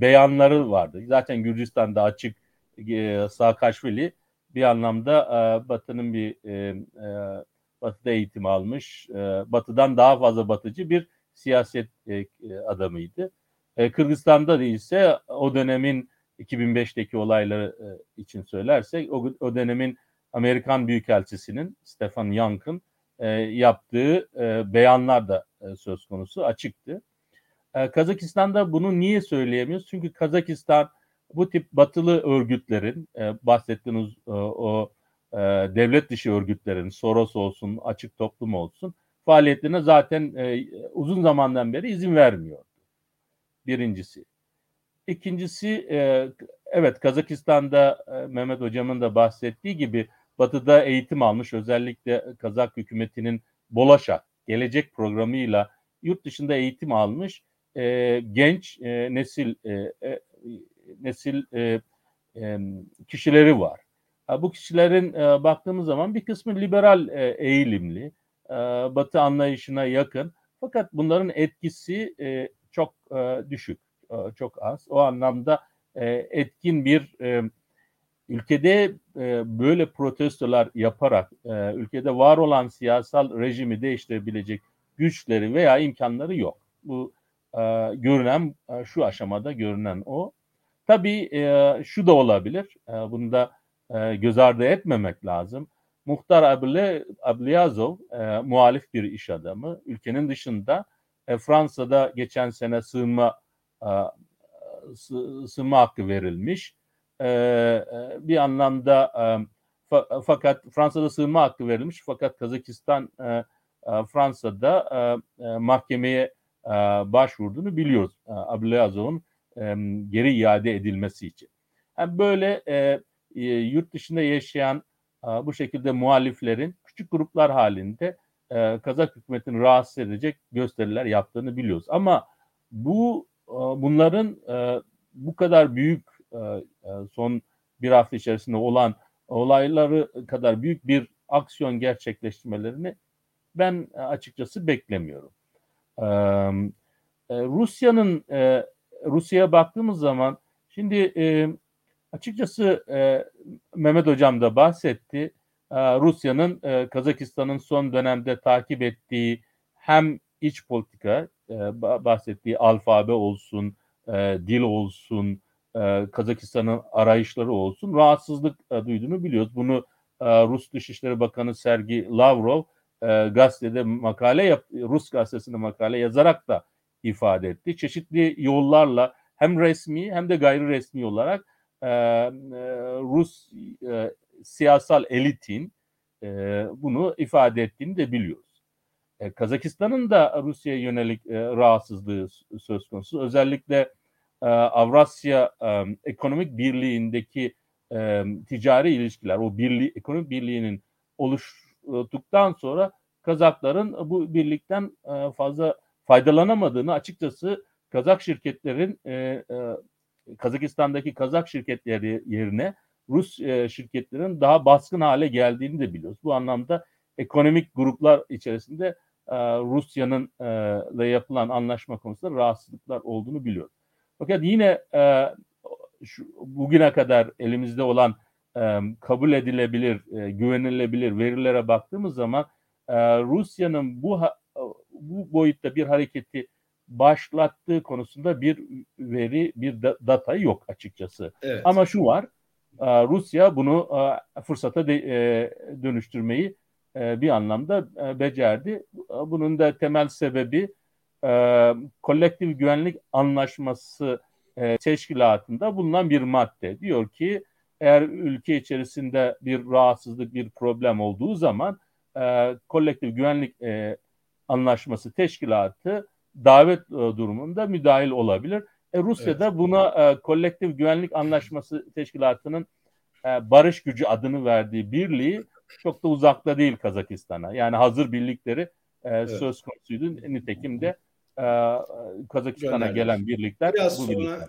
beyanları vardı. Zaten Gürcistan'da açık e, Saakashvili bir anlamda Batı'nın bir Batı'da eğitim almış, Batı'dan daha fazla batıcı bir siyaset e, e, adamıydı. E, Kırgızistan'da değilse o dönemin 2005'teki olayları e, için söylersek o, o dönemin Amerikan Büyükelçisi'nin Stefan Young'ın e, yaptığı e, beyanlar da e, söz konusu açıktı. E, Kazakistan'da bunu niye söyleyemiyoruz? Çünkü Kazakistan bu tip batılı örgütlerin e, bahsettiğiniz e, o e, devlet dışı örgütlerin Soros olsun, açık toplum olsun faaliyetlerine zaten e, uzun zamandan beri izin vermiyor. Birincisi. İkincisi e, evet Kazakistan'da e, Mehmet Hocam'ın da bahsettiği gibi Batı'da eğitim almış özellikle Kazak hükümetinin Bolaşa gelecek programıyla yurt dışında eğitim almış e, genç e, nesil e, e, nesil e, e, kişileri var. Bu kişilerin e, baktığımız zaman bir kısmı liberal e, eğilimli, e, Batı anlayışına yakın. Fakat bunların etkisi e, çok e, düşük, çok az. O anlamda etkin bir ülkede böyle protestolar yaparak ülkede var olan siyasal rejimi değiştirebilecek güçleri veya imkanları yok. Bu görünen şu aşamada görünen o. Tabii şu da olabilir. Bunu da göz ardı etmemek lazım. Muhtar Abile, Abliyazov e, muhalif bir iş adamı. Ülkenin dışında e, Fransa'da geçen sene sığınma e, sığınma hakkı verilmiş. E, e, bir anlamda e, fa, fakat Fransa'da sığınma hakkı verilmiş fakat Kazakistan e, e, Fransa'da e, e, mahkemeye e, başvurduğunu biliyoruz. E, Abliyazov'un e, geri iade edilmesi için. Yani böyle e, yurt dışında yaşayan bu şekilde muhaliflerin küçük gruplar halinde e, Kazak hükümetini rahatsız edecek gösteriler yaptığını biliyoruz. Ama bu e, bunların e, bu kadar büyük son bir hafta içerisinde olan olayları kadar büyük bir aksiyon gerçekleştirmelerini ben açıkçası beklemiyorum. Rusya'nın Rusya'ya baktığımız zaman şimdi Açıkçası e, Mehmet Hocam da bahsetti. E, Rusya'nın e, Kazakistan'ın son dönemde takip ettiği hem iç politika e, bahsettiği alfabe olsun, e, dil olsun, e, Kazakistan'ın arayışları olsun rahatsızlık e, duyduğunu biliyoruz. Bunu e, Rus Dışişleri Bakanı Sergi Lavrov e, gazetede makale yap, Rus gazetesinde makale yazarak da ifade etti. Çeşitli yollarla hem resmi hem de gayri resmi olarak e, e, Rus e, siyasal elitin e, bunu ifade ettiğini de biliyoruz. E, Kazakistan'ın da Rusya'ya yönelik e, rahatsızlığı söz konusu. Özellikle e, Avrasya e, Ekonomik Birliği'ndeki e, ticari ilişkiler, o birliği, ekonomik birliğinin oluştuktan sonra Kazakların bu birlikten e, fazla faydalanamadığını açıkçası Kazak şirketlerin e, e, Kazakistan'daki Kazak şirketleri yerine Rus e, şirketlerin daha baskın hale geldiğini de biliyoruz. Bu anlamda ekonomik gruplar içerisinde e, Rusya'nın e, ile yapılan anlaşma konusunda rahatsızlıklar olduğunu biliyoruz. Fakat yine şu, bugüne kadar elimizde olan kabul edilebilir, güvenilebilir verilere baktığımız zaman Rusya'nın bu bu boyutta bir hareketi başlattığı konusunda bir veri, bir data yok açıkçası. Evet. Ama şu var, e, Rusya bunu e, fırsata e, dönüştürmeyi bir anlamda becerdi. Bunun da temel sebebi kolektif güvenlik anlaşması teşkilatında bulunan bir madde. Diyor ki eğer ülke içerisinde bir rahatsızlık, bir problem olduğu zaman kolektif güvenlik anlaşması teşkilatı davet e, durumunda müdahil olabilir. E, Rusya'da evet. buna e, kolektif güvenlik anlaşması teşkilatının e, barış gücü adını verdiği birliği çok da uzakta değil Kazakistan'a. Yani hazır birlikleri e, evet. söz konusuydu. Nitekim de e, Kazakistan'a gelen birlikler biraz bu sonra, birlikler.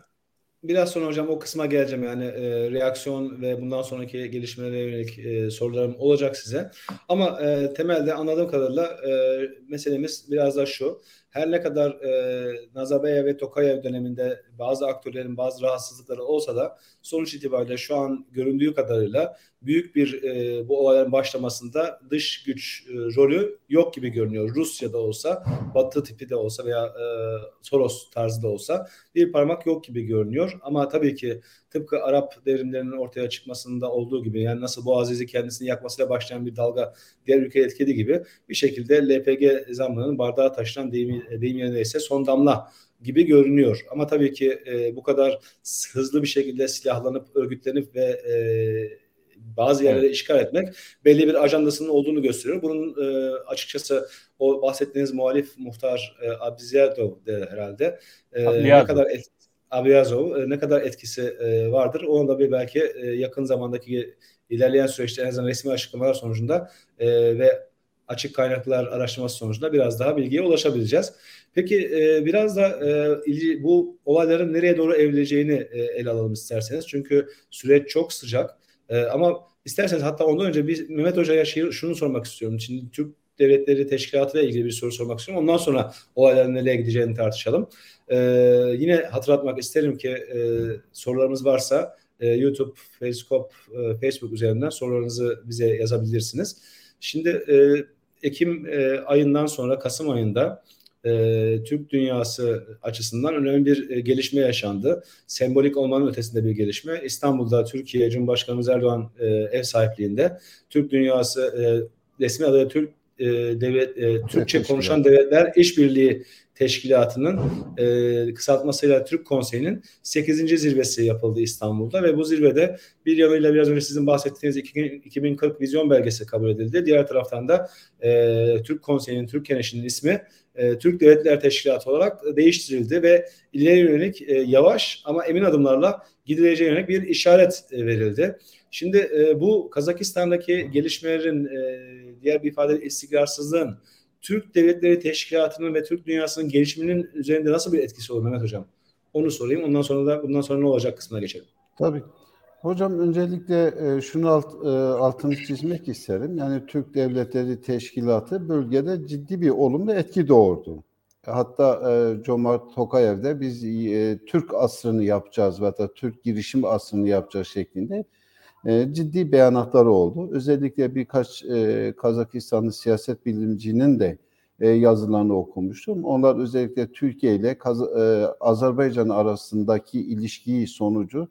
Biraz sonra hocam o kısma geleceğim yani e, reaksiyon ve bundan sonraki gelişmelere yönelik e, sorularım olacak size. Ama e, temelde anladığım kadarıyla e, meselemiz biraz da şu her ne kadar e, Nazarbayev ve Tokayev döneminde bazı aktörlerin bazı rahatsızlıkları olsa da sonuç itibariyle şu an göründüğü kadarıyla büyük bir e, bu olayların başlamasında dış güç e, rolü yok gibi görünüyor. Rusya'da olsa, Batı tipi de olsa veya e, Soros tarzı da olsa bir parmak yok gibi görünüyor. Ama tabii ki tıpkı Arap devrimlerinin ortaya çıkmasında olduğu gibi yani nasıl Boğazizi kendisini yakmasıyla başlayan bir dalga diğer ülkeyi etkilediği gibi bir şekilde LPG zammının bardağı taşıran deyim, deyim yerine ise son damla gibi görünüyor. Ama tabii ki e, bu kadar hızlı bir şekilde silahlanıp, örgütlenip ve e, bazı yerleri evet. işgal etmek belli bir ajandasının olduğunu gösteriyor. Bunun e, açıkçası o bahsettiğiniz muhalif muhtar e, Abdiziyadov herhalde e, ne kadar et, Abiyazov e, ne kadar etkisi e, vardır onu da bir belki e, yakın zamandaki ilerleyen süreçte en azından resmi açıklamalar sonucunda e, ve açık kaynaklar araştırması sonucunda biraz daha bilgiye ulaşabileceğiz. Peki e, biraz da e, bu olayların nereye doğru evrileceğini e, ele alalım isterseniz. Çünkü süreç çok sıcak. E, ama isterseniz hatta ondan önce bir Mehmet Hoca'ya şey, şunu sormak istiyorum. Şimdi Türk Devletleri Teşkilatı ile ilgili bir soru sormak istiyorum. Ondan sonra olayların nereye gideceğini tartışalım. E, yine hatırlatmak isterim ki sorularımız varsa YouTube, Facebook, Facebook üzerinden sorularınızı bize yazabilirsiniz. Şimdi e, Ekim e, ayından sonra Kasım ayında e, Türk dünyası açısından önemli bir e, gelişme yaşandı. Sembolik olmanın ötesinde bir gelişme. İstanbul'da Türkiye Cumhurbaşkanımız Erdoğan e, ev sahipliğinde Türk dünyası e, resmi adıyla Türk e, devlet e, Türkçe konuşan devletler işbirliği teşkilatının e, kısaltmasıyla Türk Konseyi'nin 8. zirvesi yapıldı İstanbul'da ve bu zirvede bir yanıyla biraz önce sizin bahsettiğiniz 2040 vizyon belgesi kabul edildi. Diğer taraftan da e, Türk Konseyi'nin, Türk Keneşi'nin ismi e, Türk Devletler Teşkilatı olarak değiştirildi ve ileri yönelik e, yavaş ama emin adımlarla gidileceği yönelik bir işaret e, verildi. Şimdi e, bu Kazakistan'daki gelişmelerin e, diğer bir ifade istikrarsızlığın Türk Devletleri Teşkilatı'nın ve Türk dünyasının gelişiminin üzerinde nasıl bir etkisi olur Mehmet Hocam? Onu sorayım. Ondan sonra da bundan sonra ne olacak kısmına geçelim. Tabii. Hocam öncelikle şunu alt, altını çizmek isterim. Yani Türk Devletleri Teşkilatı bölgede ciddi bir olumlu etki doğurdu. Hatta e, Cömert Tokayev de biz e, Türk asrını yapacağız ve da Türk girişim asrını yapacağız şeklinde e, ciddi beyanatları oldu. Özellikle birkaç e, Kazakistanlı siyaset bilimcinin de e, yazılarını okumuştum. Onlar özellikle Türkiye ile Azerbaycan arasındaki ilişkiyi sonucu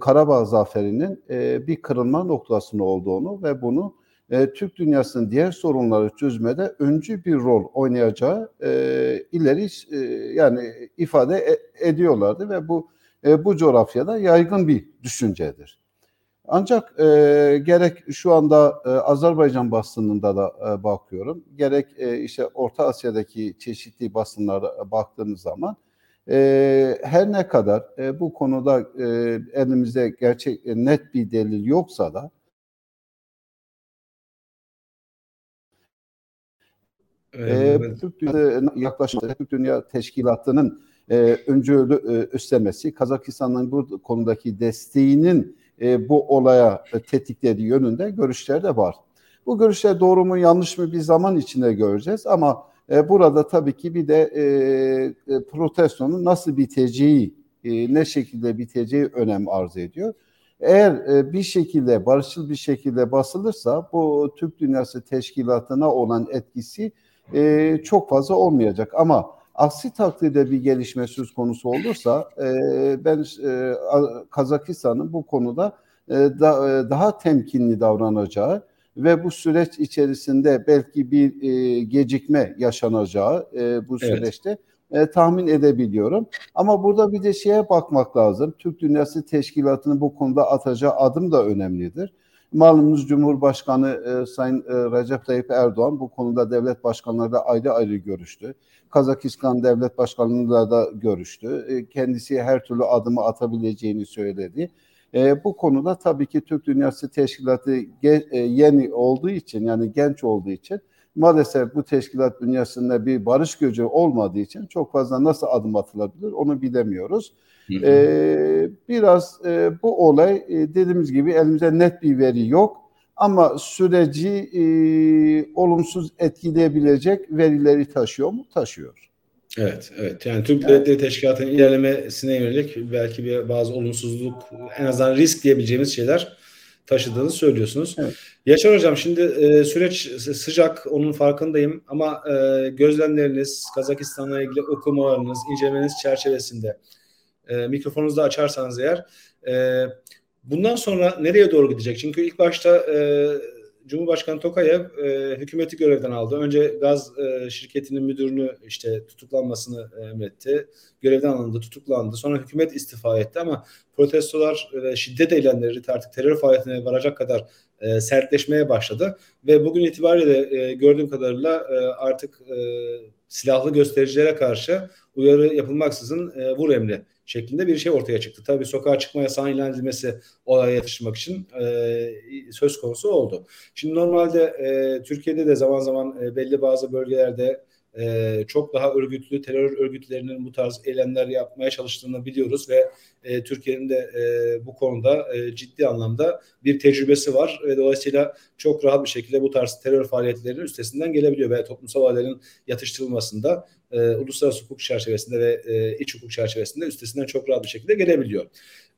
Karabağ zaferinin bir kırılma noktasında olduğunu ve bunu e, Türk dünyasının diğer sorunları çözmede öncü bir rol oynayacağı e, ileri e, yani ifade e, ediyorlardı ve bu e, bu coğrafyada yaygın bir düşüncedir. Ancak e, gerek şu anda e, Azerbaycan basınında da e, bakıyorum, gerek e, işte Orta Asya'daki çeşitli basınlara baktığınız zaman e, her ne kadar e, bu konuda e, elimizde gerçek e, net bir delil yoksa da Evet. E, Türk Dünya yaklaşımı Türk Dünya Teşkilatı'nın e, öncülü e, üstlemesi, Kazakistan'ın bu konudaki desteğinin e, bu olaya e, tetiklediği yönünde görüşler de var. Bu görüşler doğru mu yanlış mı bir zaman içinde göreceğiz ama e, burada tabii ki bir de e, e, protestonun nasıl biteceği, e, ne şekilde biteceği önem arz ediyor. Eğer e, bir şekilde barışçıl bir şekilde basılırsa bu Türk Dünyası Teşkilatı'na olan etkisi e, çok fazla olmayacak ama aksi takdirde bir gelişme söz konusu olursa e, ben e, Kazakistan'ın bu konuda e, da, e, daha temkinli davranacağı ve bu süreç içerisinde belki bir e, gecikme yaşanacağı e, bu süreçte evet. e, tahmin edebiliyorum. Ama burada bir de şeye bakmak lazım. Türk Dünyası Teşkilatı'nın bu konuda atacağı adım da önemlidir. Malumunuz Cumhurbaşkanı e, Sayın e, Recep Tayyip Erdoğan bu konuda devlet başkanları da ayrı ayrı görüştü. Kazakistan devlet başkanıyla da görüştü. E, kendisi her türlü adımı atabileceğini söyledi. E, bu konuda tabii ki Türk Dünyası Teşkilatı ge, e, yeni olduğu için yani genç olduğu için maalesef bu teşkilat dünyasında bir barış gücü olmadığı için çok fazla nasıl adım atılabilir onu bilemiyoruz. Ee, biraz e, bu olay e, dediğimiz gibi elimizde net bir veri yok ama süreci e, olumsuz etkileyebilecek verileri taşıyor mu? Taşıyor. Evet, evet. Yani Türk yani, Devletleri Teşkilatı'nın ilerlemesine yönelik belki bir bazı olumsuzluk, en azından risk diyebileceğimiz şeyler taşıdığını söylüyorsunuz. Evet. Yaşar Hocam şimdi e, süreç sıcak, onun farkındayım ama e, gözlemleriniz, Kazakistan'la ilgili okumalarınız, incelemeniz çerçevesinde e, mikrofonunuzu da açarsanız eğer e, bundan sonra nereye doğru gidecek? Çünkü ilk başta e, Cumhurbaşkanı Tokayev e, hükümeti görevden aldı. Önce gaz e, şirketinin müdürünü işte tutuklanmasını emretti. Görevden alındı, tutuklandı. Sonra hükümet istifa etti ama protestolar ve şiddet eylemleri artık terör faaliyetine varacak kadar e, sertleşmeye başladı. Ve bugün itibariyle de e, gördüğüm kadarıyla e, artık e, silahlı göstericilere karşı uyarı yapılmaksızın e, vur emri şeklinde bir şey ortaya çıktı. Tabii sokağa çıkma yasağının ilan edilmesi olaya yatışmak için e, söz konusu oldu. Şimdi normalde e, Türkiye'de de zaman zaman e, belli bazı bölgelerde e, çok daha örgütlü terör örgütlerinin bu tarz eylemler yapmaya çalıştığını biliyoruz ve e, Türkiye'nin de e, bu konuda e, ciddi anlamda bir tecrübesi var ve dolayısıyla çok rahat bir şekilde bu tarz terör faaliyetlerinin üstesinden gelebiliyor ve toplumsal olayların yatıştırılmasında e, uluslararası hukuk çerçevesinde ve e, iç hukuk çerçevesinde üstesinden çok rahat bir şekilde gelebiliyor.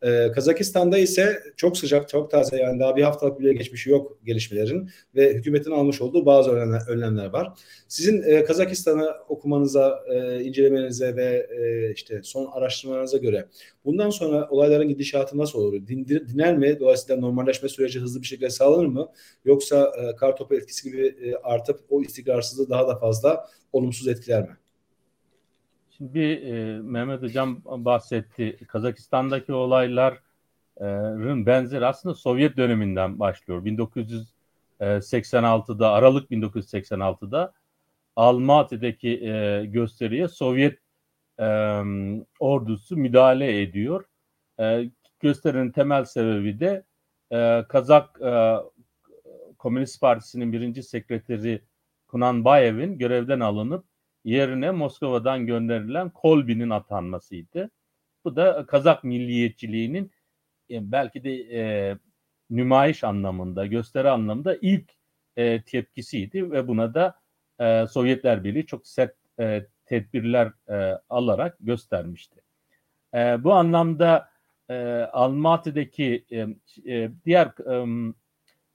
E, Kazakistan'da ise çok sıcak, çok taze yani daha bir haftalık bile geçmişi yok gelişmelerin ve hükümetin almış olduğu bazı önlemler, var. Sizin e, Kazakistan'ı okumanıza, e, incelemenize ve e, işte son araştırmalarınıza göre bundan sonra olayların gidişatı nasıl olur? Dindir, diner mi? Dolayısıyla normalleşme süreci hızlı bir şekilde sağlanır mı? Yoksa e, kar topu etkisi gibi e, artıp o istikrarsızlığı daha da fazla olumsuz etkiler mi? Şimdi bir e, Mehmet Hocam bahsetti. Kazakistan'daki olayların benzeri aslında Sovyet döneminden başlıyor. 1986'da Aralık 1986'da Almaty'deki e, gösteriye Sovyet e, ordusu müdahale ediyor. E, gösterinin temel sebebi de e, Kazak e, Komünist Partisi'nin birinci sekreteri Kunanbayev'in görevden alınıp yerine Moskova'dan gönderilen Kolbi'nin atanmasıydı. Bu da Kazak milliyetçiliğinin e, belki de e, nümayiş anlamında, gösteri anlamında ilk e, tepkisiydi ve buna da e, Sovyetler Birliği çok sert e, tedbirler e, alarak göstermişti. E, bu anlamda e, Almaty'deki e, e, diğer e,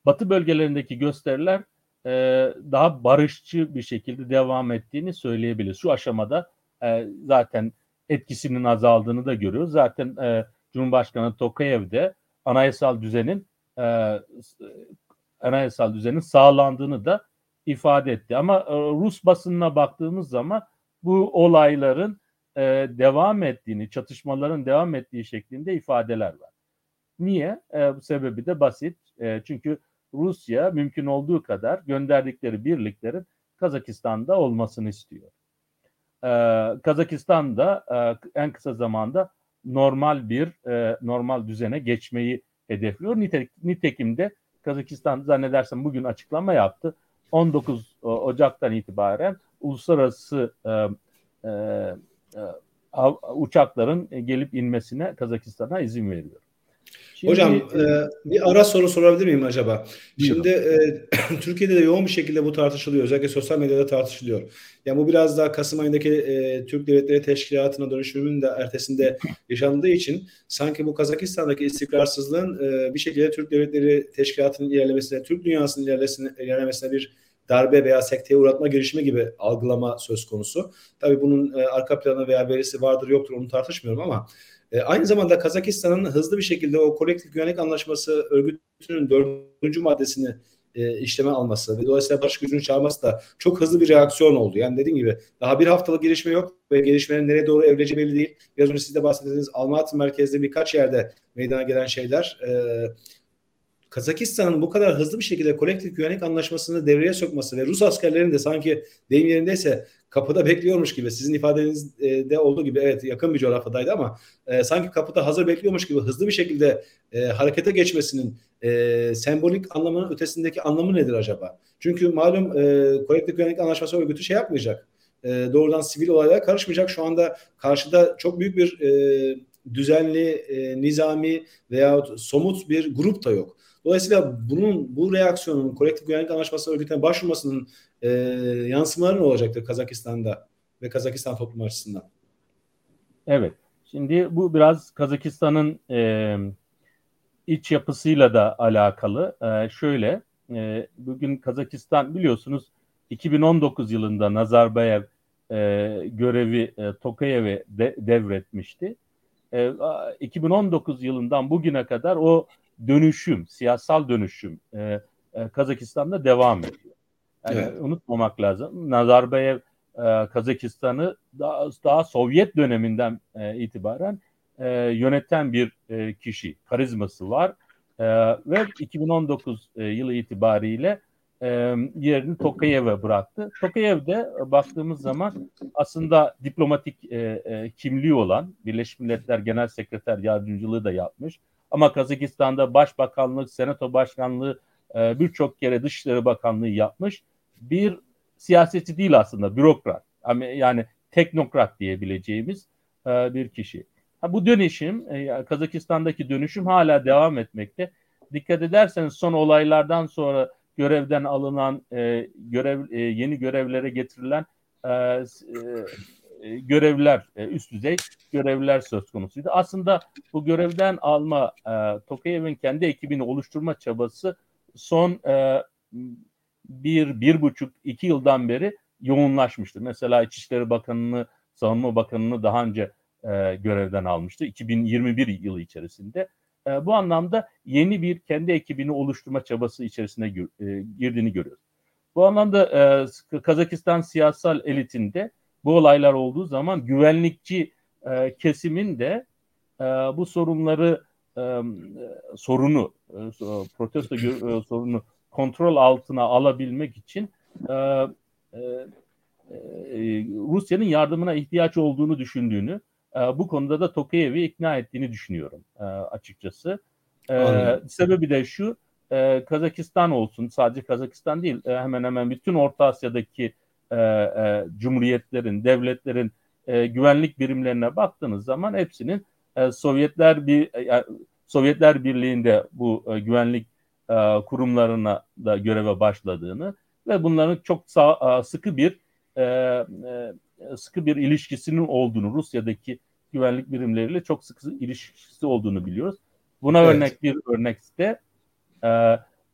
batı bölgelerindeki gösteriler e, daha barışçı bir şekilde devam ettiğini söyleyebiliriz. Şu aşamada e, zaten etkisinin azaldığını da görüyoruz. Zaten e, Cumhurbaşkanı Tokayev de anayasal düzenin e, anayasal düzenin sağlandığını da ifade etti. Ama e, Rus basınına baktığımız zaman bu olayların e, devam ettiğini, çatışmaların devam ettiği şeklinde ifadeler var. Niye? E, sebebi de basit. E, çünkü Rusya mümkün olduğu kadar gönderdikleri birliklerin Kazakistan'da olmasını istiyor. E, Kazakistan da e, en kısa zamanda normal bir e, normal düzene geçmeyi hedefliyor. Nite, nitekim de Kazakistan zannedersem bugün açıklama yaptı. 19 Ocak'tan itibaren uluslararası e, e, e, uçakların gelip inmesine Kazakistan'a izin veriyor. Şimdi, Hocam e, bir ara soru sorabilir miyim acaba? Buyurun. Şimdi e, Türkiye'de de yoğun bir şekilde bu tartışılıyor. Özellikle sosyal medyada tartışılıyor. Yani bu biraz daha Kasım ayındaki e, Türk Devletleri Teşkilatı'na dönüşümünün de ertesinde yaşandığı için sanki bu Kazakistan'daki istikrarsızlığın e, bir şekilde Türk Devletleri Teşkilatı'nın ilerlemesine, Türk dünyasının ilerlemesine, ilerlemesine bir darbe veya sekteye uğratma girişimi gibi algılama söz konusu. Tabii bunun e, arka planı veya verisi vardır yoktur onu tartışmıyorum ama e, aynı zamanda Kazakistan'ın hızlı bir şekilde o kolektif güvenlik anlaşması örgütünün dördüncü maddesini e, işleme alması ve dolayısıyla barış gücünü çağırması da çok hızlı bir reaksiyon oldu. Yani dediğim gibi daha bir haftalık gelişme yok ve gelişmenin nereye doğru evrileceği belli değil. Biraz önce siz de bahsettiğiniz Almaty merkezde birkaç yerde meydana gelen şeyler e, Kazakistan'ın bu kadar hızlı bir şekilde kolektif güvenlik anlaşmasını devreye sokması ve Rus askerlerinin de sanki deyim yerindeyse kapıda bekliyormuş gibi sizin ifadenizde olduğu gibi evet yakın bir coğrafyadaydı ama e, sanki kapıda hazır bekliyormuş gibi hızlı bir şekilde e, harekete geçmesinin e, sembolik anlamının ötesindeki anlamı nedir acaba? Çünkü malum e, kolektif güvenlik anlaşması örgütü şey yapmayacak. E, doğrudan sivil olaylara karışmayacak. Şu anda karşıda çok büyük bir e, düzenli, e, nizami veya somut bir grup da yok. Dolayısıyla bunun bu reaksiyonun kolektif güvenlik anlaşması örgütüne başvurmasının e, yansımaları ne olacaktır Kazakistan'da ve Kazakistan toplumu açısından? Evet. Şimdi bu biraz Kazakistan'ın e, iç yapısıyla da alakalı. E, şöyle, e, bugün Kazakistan biliyorsunuz 2019 yılında Nazarbayev e, görevi e, Tokayev'e de, devretmişti. E, 2019 yılından bugüne kadar o dönüşüm, siyasal dönüşüm e, e, Kazakistan'da devam ediyor. Yani evet. unutmamak lazım. Nazarbayev e, Kazakistan'ı daha, daha Sovyet döneminden e, itibaren e, yöneten bir e, kişi. Karizması var. E, ve 2019 e, yılı itibariyle e, yerini Tokayev'e bıraktı. Tokayev de e, baktığımız zaman aslında diplomatik e, e, kimliği olan Birleşmiş Milletler Genel Sekreter Yardımcılığı da yapmış. Ama Kazakistan'da Başbakanlık, Senato Başkanlığı, e, birçok kere Dışişleri Bakanlığı yapmış. Bir siyaseti değil aslında, bürokrat. Yani teknokrat diyebileceğimiz e, bir kişi. bu dönüşüm, e, Kazakistan'daki dönüşüm hala devam etmekte. Dikkat ederseniz son olaylardan sonra görevden alınan, görev yeni görevlere getirilen e, görevler, e, üst düzey görevler söz konusuydu. Aslında bu görevden alma e, Tokayev'in kendi ekibini oluşturma çabası son e, bir, bir buçuk, iki yıldan beri yoğunlaşmıştı. Mesela İçişleri Bakanı'nı, Savunma Bakanı'nı daha önce e, görevden almıştı. 2021 yılı içerisinde. E, bu anlamda yeni bir kendi ekibini oluşturma çabası içerisine e, girdiğini görüyoruz. Bu anlamda e, Kazakistan siyasal elitinde bu olaylar olduğu zaman güvenlikçi e, kesimin de e, bu sorunları e, sorunu e, protesto e, sorunu kontrol altına alabilmek için e, e, e, Rusya'nın yardımına ihtiyaç olduğunu düşündüğünü e, bu konuda da Tokayev'i ikna ettiğini düşünüyorum e, açıkçası. E, sebebi de şu e, Kazakistan olsun sadece Kazakistan değil e, hemen hemen bütün Orta Asya'daki e, e, cumhuriyetlerin, devletlerin e, güvenlik birimlerine baktığınız zaman hepsinin e, Sovyetler bir e, Sovyetler Birliği'nde bu e, güvenlik e, kurumlarına da göreve başladığını ve bunların çok sağ, e, sıkı bir e, e, sıkı bir ilişkisinin olduğunu Rusya'daki güvenlik birimleriyle çok sıkı ilişkisi olduğunu biliyoruz. Buna evet. örnek bir örnek de e,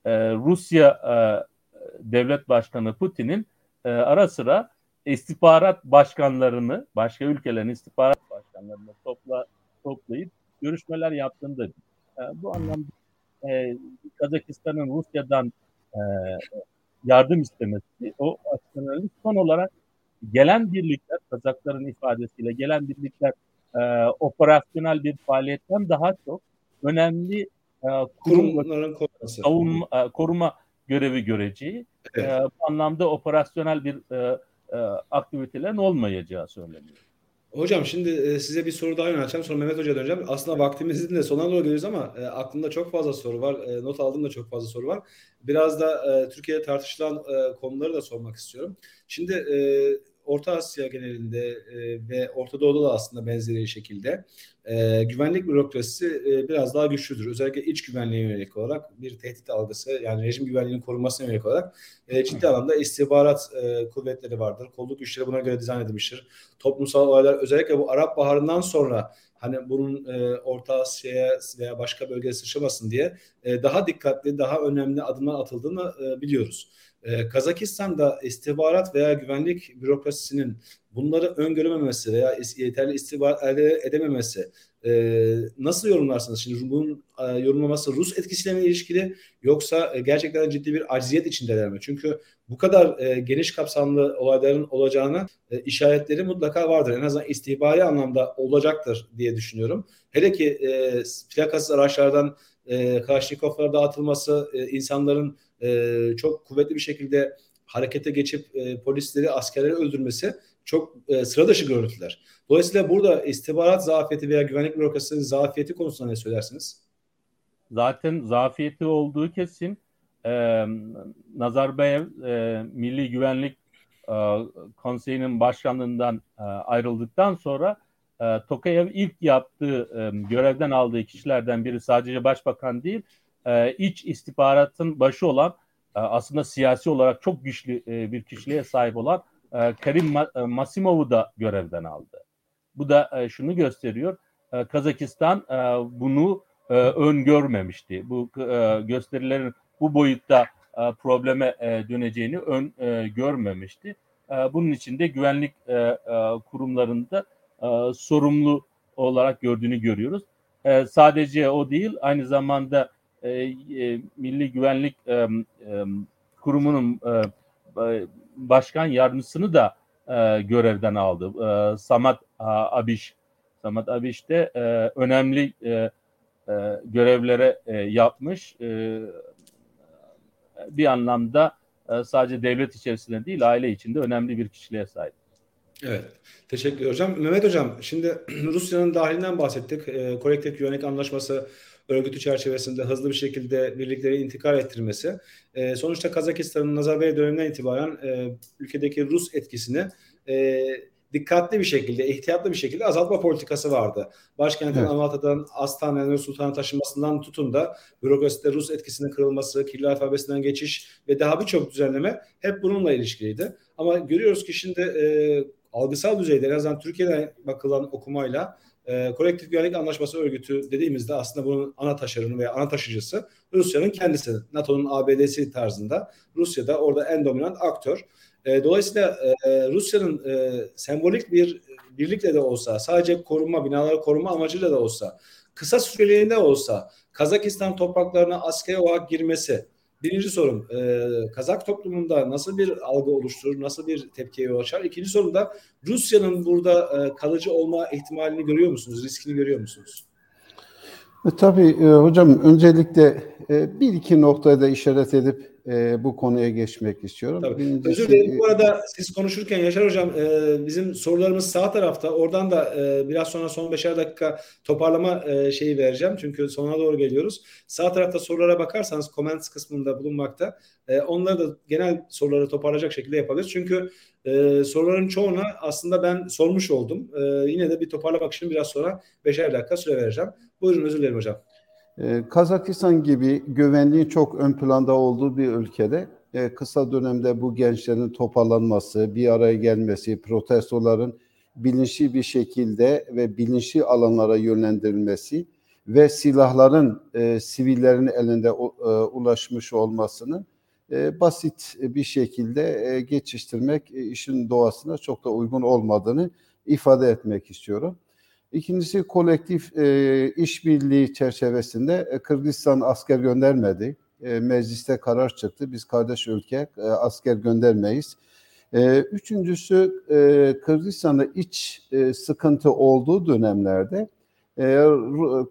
e, Rusya e, devlet başkanı Putin'in e, ara sıra istihbarat başkanlarını, başka ülkelerin istihbarat başkanlarını topla, toplayıp görüşmeler yaptığını da e, bu anlamda e, Kazakistan'ın Rusya'dan e, yardım istemesi o açıdan son olarak gelen birlikler, Kazakların ifadesiyle gelen birlikler e, operasyonel bir faaliyetten daha çok önemli e, kurumların koruması. Savunma, e, koruma görevi göreceği evet. e, bu anlamda operasyonel bir e, e, aktivitelerin olmayacağı söyleniyor. Hocam şimdi e, size bir soru daha yönelteceğim. Sonra Mehmet Hoca'ya döneceğim. Aslında vaktimizin de sonuna doğru geliyoruz ama e, aklımda çok fazla soru var. E, not aldığımda çok fazla soru var. Biraz da e, Türkiye'de tartışılan e, konuları da sormak istiyorum. Şimdi e, Orta Asya genelinde e, ve Orta Doğu'da da aslında benzeri şekilde e, güvenlik bürokrasisi e, biraz daha güçlüdür. Özellikle iç güvenliğe yönelik olarak bir tehdit algısı yani rejim güvenliğinin korunmasına yönelik olarak e, ciddi anlamda istihbarat e, kuvvetleri vardır. Kolluk güçleri buna göre dizayn edilmiştir. Toplumsal olaylar özellikle bu Arap Baharı'ndan sonra hani bunun e, Orta Asya'ya veya başka bölgeye sıçramasın diye e, daha dikkatli, daha önemli adımlar atıldığını e, biliyoruz. Ee, Kazakistan'da istihbarat veya güvenlik bürokrasisinin bunları öngörememesi veya yeterli istihbarat elde edememesi e, nasıl yorumlarsınız? Şimdi bunun e, yorumlaması Rus etkisiyle mi ilişkili yoksa e, gerçekten ciddi bir acziyet içindeler mi? Çünkü bu kadar e, geniş kapsamlı olayların olacağına e, işaretleri mutlaka vardır. En azından istihbari anlamda olacaktır diye düşünüyorum. Hele ki e, plakasız araçlardan e, Kalaşnikovlar dağıtılması, e, insanların e, çok kuvvetli bir şekilde harekete geçip e, polisleri, askerleri öldürmesi çok e, sıra dışı görüntüler. Dolayısıyla burada istihbarat zafiyeti veya güvenlik bürokrasisinin zafiyeti konusunda ne söylersiniz? Zaten zafiyeti olduğu kesin. Ee, Nazarbayev e, Milli Güvenlik e, Konseyi'nin başkanlığından e, ayrıldıktan sonra e, Tokayev ilk yaptığı e, görevden aldığı kişilerden biri sadece başbakan değil e, iç istihbaratın başı olan e, aslında siyasi olarak çok güçlü e, bir kişiliğe sahip olan e, Karim Ma- e, Masimov'u da görevden aldı. Bu da e, şunu gösteriyor. E, Kazakistan e, bunu e, öngörmemişti. Bu e, gösterilerin bu boyutta e, probleme e, döneceğini ön e, görmemişti. E, bunun için de güvenlik e, e, kurumlarında e, sorumlu olarak gördüğünü görüyoruz. E, sadece o değil, aynı zamanda e, e, Milli Güvenlik e, e, Kurumu'nun e, başkan yardımcısını da e, görevden aldı. E, Samat Abiş. Samat Abiş de e, önemli e, e, görevlere e, yapmış. E, bir anlamda e, sadece devlet içerisinde değil aile içinde önemli bir kişiliğe sahip. Evet. Teşekkür hocam. Mehmet hocam şimdi Rusya'nın dahilinden bahsettik. E, kolektif güvenlik anlaşması örgütü çerçevesinde hızlı bir şekilde birlikleri intikal ettirmesi. E, sonuçta Kazakistan'ın Nazarbayev döneminden itibaren e, ülkedeki Rus etkisini e, dikkatli bir şekilde, ihtiyatlı bir şekilde azaltma politikası vardı. Başkentin evet. Almatı'dan Astana'ya Sultan'a taşınmasından tutun da bürokraside Rus etkisinin kırılması, kirli alfabesinden geçiş ve daha birçok düzenleme hep bununla ilişkiliydi. Ama görüyoruz ki şimdi e, algısal düzeyde en azından Türkiye'den bakılan okumayla e, kolektif güvenlik anlaşması örgütü dediğimizde aslında bunun ana taşırını veya ana taşıcısı Rusya'nın kendisi. NATO'nun ABD'si tarzında Rusya'da orada en dominant aktör. E, dolayısıyla e, Rusya'nın e, sembolik bir birlikle de olsa sadece koruma, binaları koruma amacıyla da olsa kısa süreliğinde olsa Kazakistan topraklarına askeri olarak girmesi Birinci sorum e, Kazak toplumunda nasıl bir algı oluşturur, nasıl bir tepkiye yol açar? İkinci sorum da Rusya'nın burada e, kalıcı olma ihtimalini görüyor musunuz, riskini görüyor musunuz? E, tabii e, hocam öncelikle e, bir iki noktaya da işaret edip e, bu konuya geçmek istiyorum. Tabii. Birincisi, Özür dilerim. Bu arada siz konuşurken Yaşar Hocam e, bizim sorularımız sağ tarafta. Oradan da e, biraz sonra son beşer dakika toparlama e, şeyi vereceğim. Çünkü sonuna doğru geliyoruz. Sağ tarafta sorulara bakarsanız comments kısmında bulunmakta. E, onları da genel soruları toparlayacak şekilde yapabiliriz. Çünkü e, soruların çoğuna aslında ben sormuş oldum. E, yine de bir toparlamak için biraz sonra beşer dakika süre vereceğim. Buyurun özür dilerim hocam. Ee, Kazakistan gibi güvenliğin çok ön planda olduğu bir ülkede e, kısa dönemde bu gençlerin toparlanması, bir araya gelmesi, protestoların bilinçli bir şekilde ve bilinçli alanlara yönlendirilmesi ve silahların e, sivillerin elinde e, ulaşmış olmasının e, basit bir şekilde e, geçiştirmek e, işin doğasına çok da uygun olmadığını ifade etmek istiyorum. İkincisi kolektif e, işbirliği çerçevesinde e, Kırgızistan asker göndermedi. E, mecliste karar çıktı. Biz kardeş ülke e, asker göndermeyiz. E, üçüncüsü e, Kırgızistan'da iç e, sıkıntı olduğu dönemlerde e,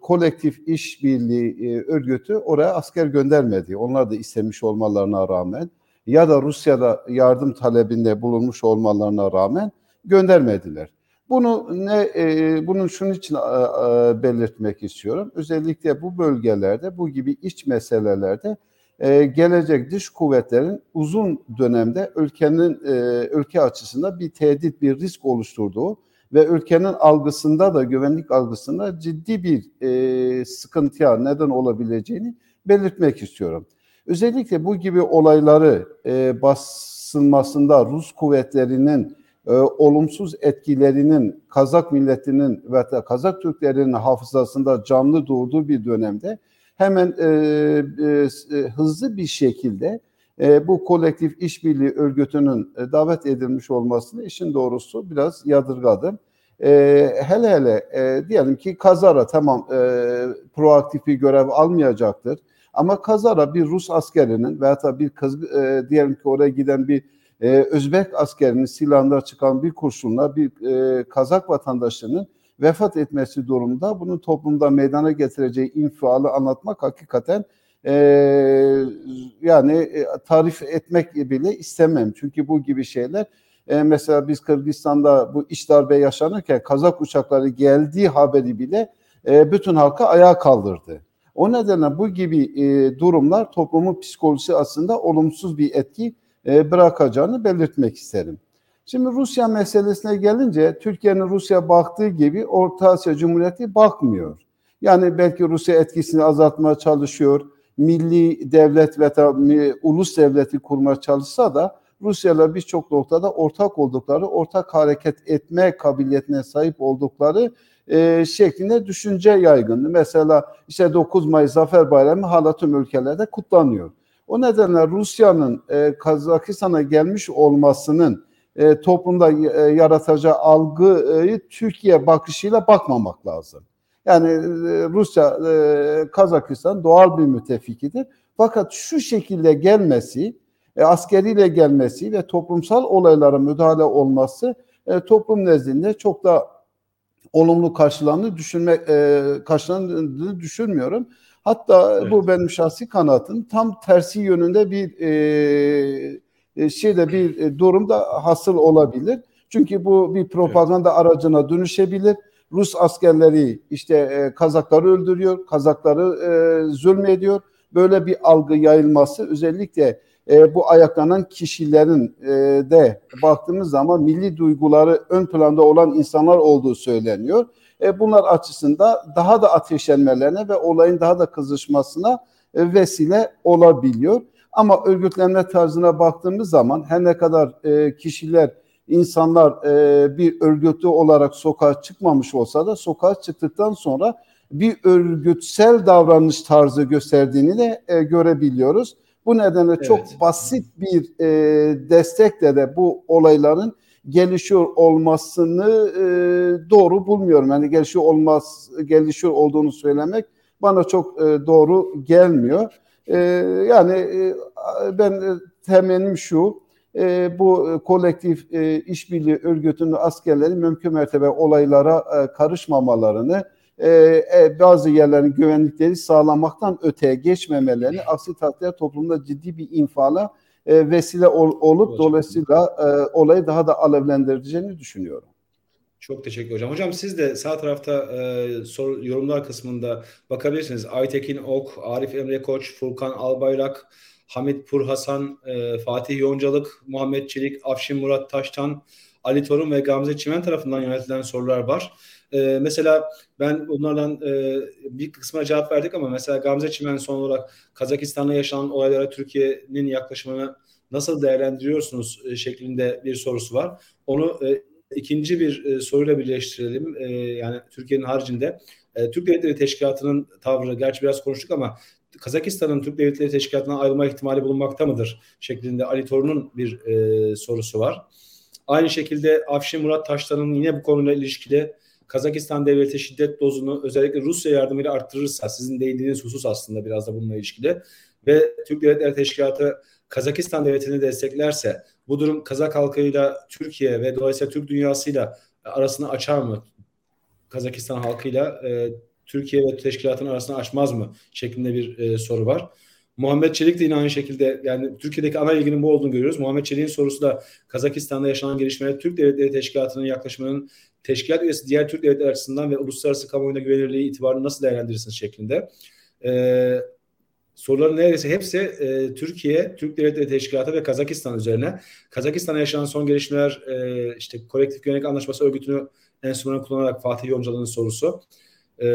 kolektif işbirliği e, örgütü oraya asker göndermedi. Onlar da istemiş olmalarına rağmen ya da Rusya'da yardım talebinde bulunmuş olmalarına rağmen göndermediler. Bunu ne e, bunun şunun için e, belirtmek istiyorum. Özellikle bu bölgelerde bu gibi iç meselelerde e, gelecek dış kuvvetlerin uzun dönemde ülkenin e, ülke açısından bir tehdit, bir risk oluşturduğu ve ülkenin algısında da güvenlik algısında ciddi bir e, sıkıntıya neden olabileceğini belirtmek istiyorum. Özellikle bu gibi olayları e, basılmasında Rus kuvvetlerinin e, olumsuz etkilerinin Kazak milletinin ve Kazak Türklerinin hafızasında canlı durduğu bir dönemde hemen e, e, e, hızlı bir şekilde e, bu kolektif işbirliği örgütünün e, davet edilmiş olmasını işin doğrusu biraz yadırgadım. E, hele hele e, diyelim ki Kazara tamam e, proaktif bir görev almayacaktır. Ama Kazara bir Rus askerinin veya bir kız, e, diyelim ki oraya giden bir e, Özbek askerinin silahında çıkan bir kurşunla bir e, Kazak vatandaşının vefat etmesi durumunda bunun toplumda meydana getireceği infiali anlatmak hakikaten e, yani e, tarif etmek bile istemem. Çünkü bu gibi şeyler e, mesela biz Kırgızistan'da bu iş darbe yaşanırken Kazak uçakları geldiği haberi bile e, bütün halka ayağa kaldırdı. O nedenle bu gibi e, durumlar toplumun psikolojisi aslında olumsuz bir etki e, bırakacağını belirtmek isterim. Şimdi Rusya meselesine gelince Türkiye'nin Rusya baktığı gibi Orta Asya Cumhuriyeti bakmıyor. Yani belki Rusya etkisini azaltmaya çalışıyor, milli devlet ve ulus devleti kurmaya çalışsa da Rusya'la birçok noktada ortak oldukları, ortak hareket etme kabiliyetine sahip oldukları e, şeklinde düşünce yaygındı. Mesela işte 9 Mayıs Zafer Bayramı hala tüm ülkelerde kutlanıyor. O nedenle Rusya'nın e, Kazakistan'a gelmiş olmasının e, toplumda e, yaratacağı algıyı Türkiye bakışıyla bakmamak lazım. Yani e, Rusya, e, Kazakistan doğal bir müttefikidir. Fakat şu şekilde gelmesi, e, askeriyle gelmesi ve toplumsal olaylara müdahale olması e, toplum nezdinde çok da olumlu karşılandığını düşünmek e, karşılandığını düşünmüyorum. Hatta evet. bu benim şahsi kanaatim tam tersi yönünde bir e, e, şeyde bir e, durumda hasıl olabilir. Çünkü bu bir propaganda evet. aracına dönüşebilir. Rus askerleri işte e, Kazakları öldürüyor, Kazakları e, zulmediyor. Böyle bir algı yayılması özellikle e, bu ayaklanan kişilerin e, de baktığımız zaman milli duyguları ön planda olan insanlar olduğu söyleniyor. E, bunlar açısında daha da ateşlenmelerine ve olayın daha da kızışmasına e, vesile olabiliyor. Ama örgütlenme tarzına baktığımız zaman her ne kadar e, kişiler, insanlar e, bir örgütlü olarak sokağa çıkmamış olsa da sokağa çıktıktan sonra bir örgütsel davranış tarzı gösterdiğini de e, görebiliyoruz. Bu nedenle evet. çok basit bir e, destekle de bu olayların gelişiyor olmasını e, doğru bulmuyorum. Yani gelişiyor olmaz, gelişiyor olduğunu söylemek bana çok e, doğru gelmiyor. E, yani e, ben e, temennim şu, e, bu kolektif e, işbirliği örgütünün askerleri mümkün mertebe olaylara e, karışmamalarını, e, e, bazı yerlerin güvenlikleri sağlamaktan öteye geçmemelerini, aksi takdirde toplumda ciddi bir infala e, vesile ol, olup hocam. dolayısıyla e, olayı daha da alevlendireceğini düşünüyorum. Çok teşekkür hocam. Hocam siz de sağ tarafta e, soru, yorumlar kısmında bakabilirsiniz. Aytekin Ok, Arif Emre Koç, Furkan Albayrak, Hamit Pur Hasan, e, Fatih Yoncalık, Muhammed Çelik, Afşin Murat Taştan, Ali Torun ve Gamze Çimen tarafından yöneltilen sorular var. E, mesela ben bunlardan e, bir kısmına cevap verdik ama mesela Gamze Çimen son olarak Kazakistan'da yaşanan olaylara Türkiye'nin yaklaşımını nasıl değerlendiriyorsunuz e, şeklinde bir sorusu var. Onu e, ikinci bir e, soruyla birleştirelim. E, yani Türkiye'nin haricinde e, Türk Devletleri Teşkilatı'nın tavrı, gerçi biraz konuştuk ama Kazakistan'ın Türk Devletleri Teşkilatı'na ayrılma ihtimali bulunmakta mıdır? şeklinde Ali Torun'un bir e, sorusu var. Aynı şekilde Afşin Murat Taşlan'ın yine bu konuyla ilişkili Kazakistan devleti şiddet dozunu özellikle Rusya yardımıyla arttırırsa sizin değindiğiniz husus aslında biraz da bununla ilişkili ve Türk Devletleri Teşkilatı Kazakistan devletini desteklerse bu durum Kazak halkıyla Türkiye ve dolayısıyla Türk dünyasıyla arasını açar mı? Kazakistan halkıyla e, Türkiye ve teşkilatın arasını açmaz mı? şeklinde bir e, soru var. Muhammed Çelik de yine aynı şekilde yani Türkiye'deki ana ilginin bu olduğunu görüyoruz. Muhammed Çelik'in sorusu da Kazakistan'da yaşanan gelişmeler Türk Devletleri Teşkilatı'nın yaklaşımının teşkilat üyesi diğer Türk devletleri açısından ve uluslararası kamuoyuna güvenilirliği itibarını nasıl değerlendirirsiniz şeklinde. Ee, soruların neredeyse hepsi e, Türkiye, Türk Devletleri Teşkilatı ve Kazakistan üzerine. Kazakistan'a yaşanan son gelişmeler e, işte kolektif güvenlik anlaşması örgütünü enstrümanı kullanarak Fatih Yoncalı'nın sorusu. E,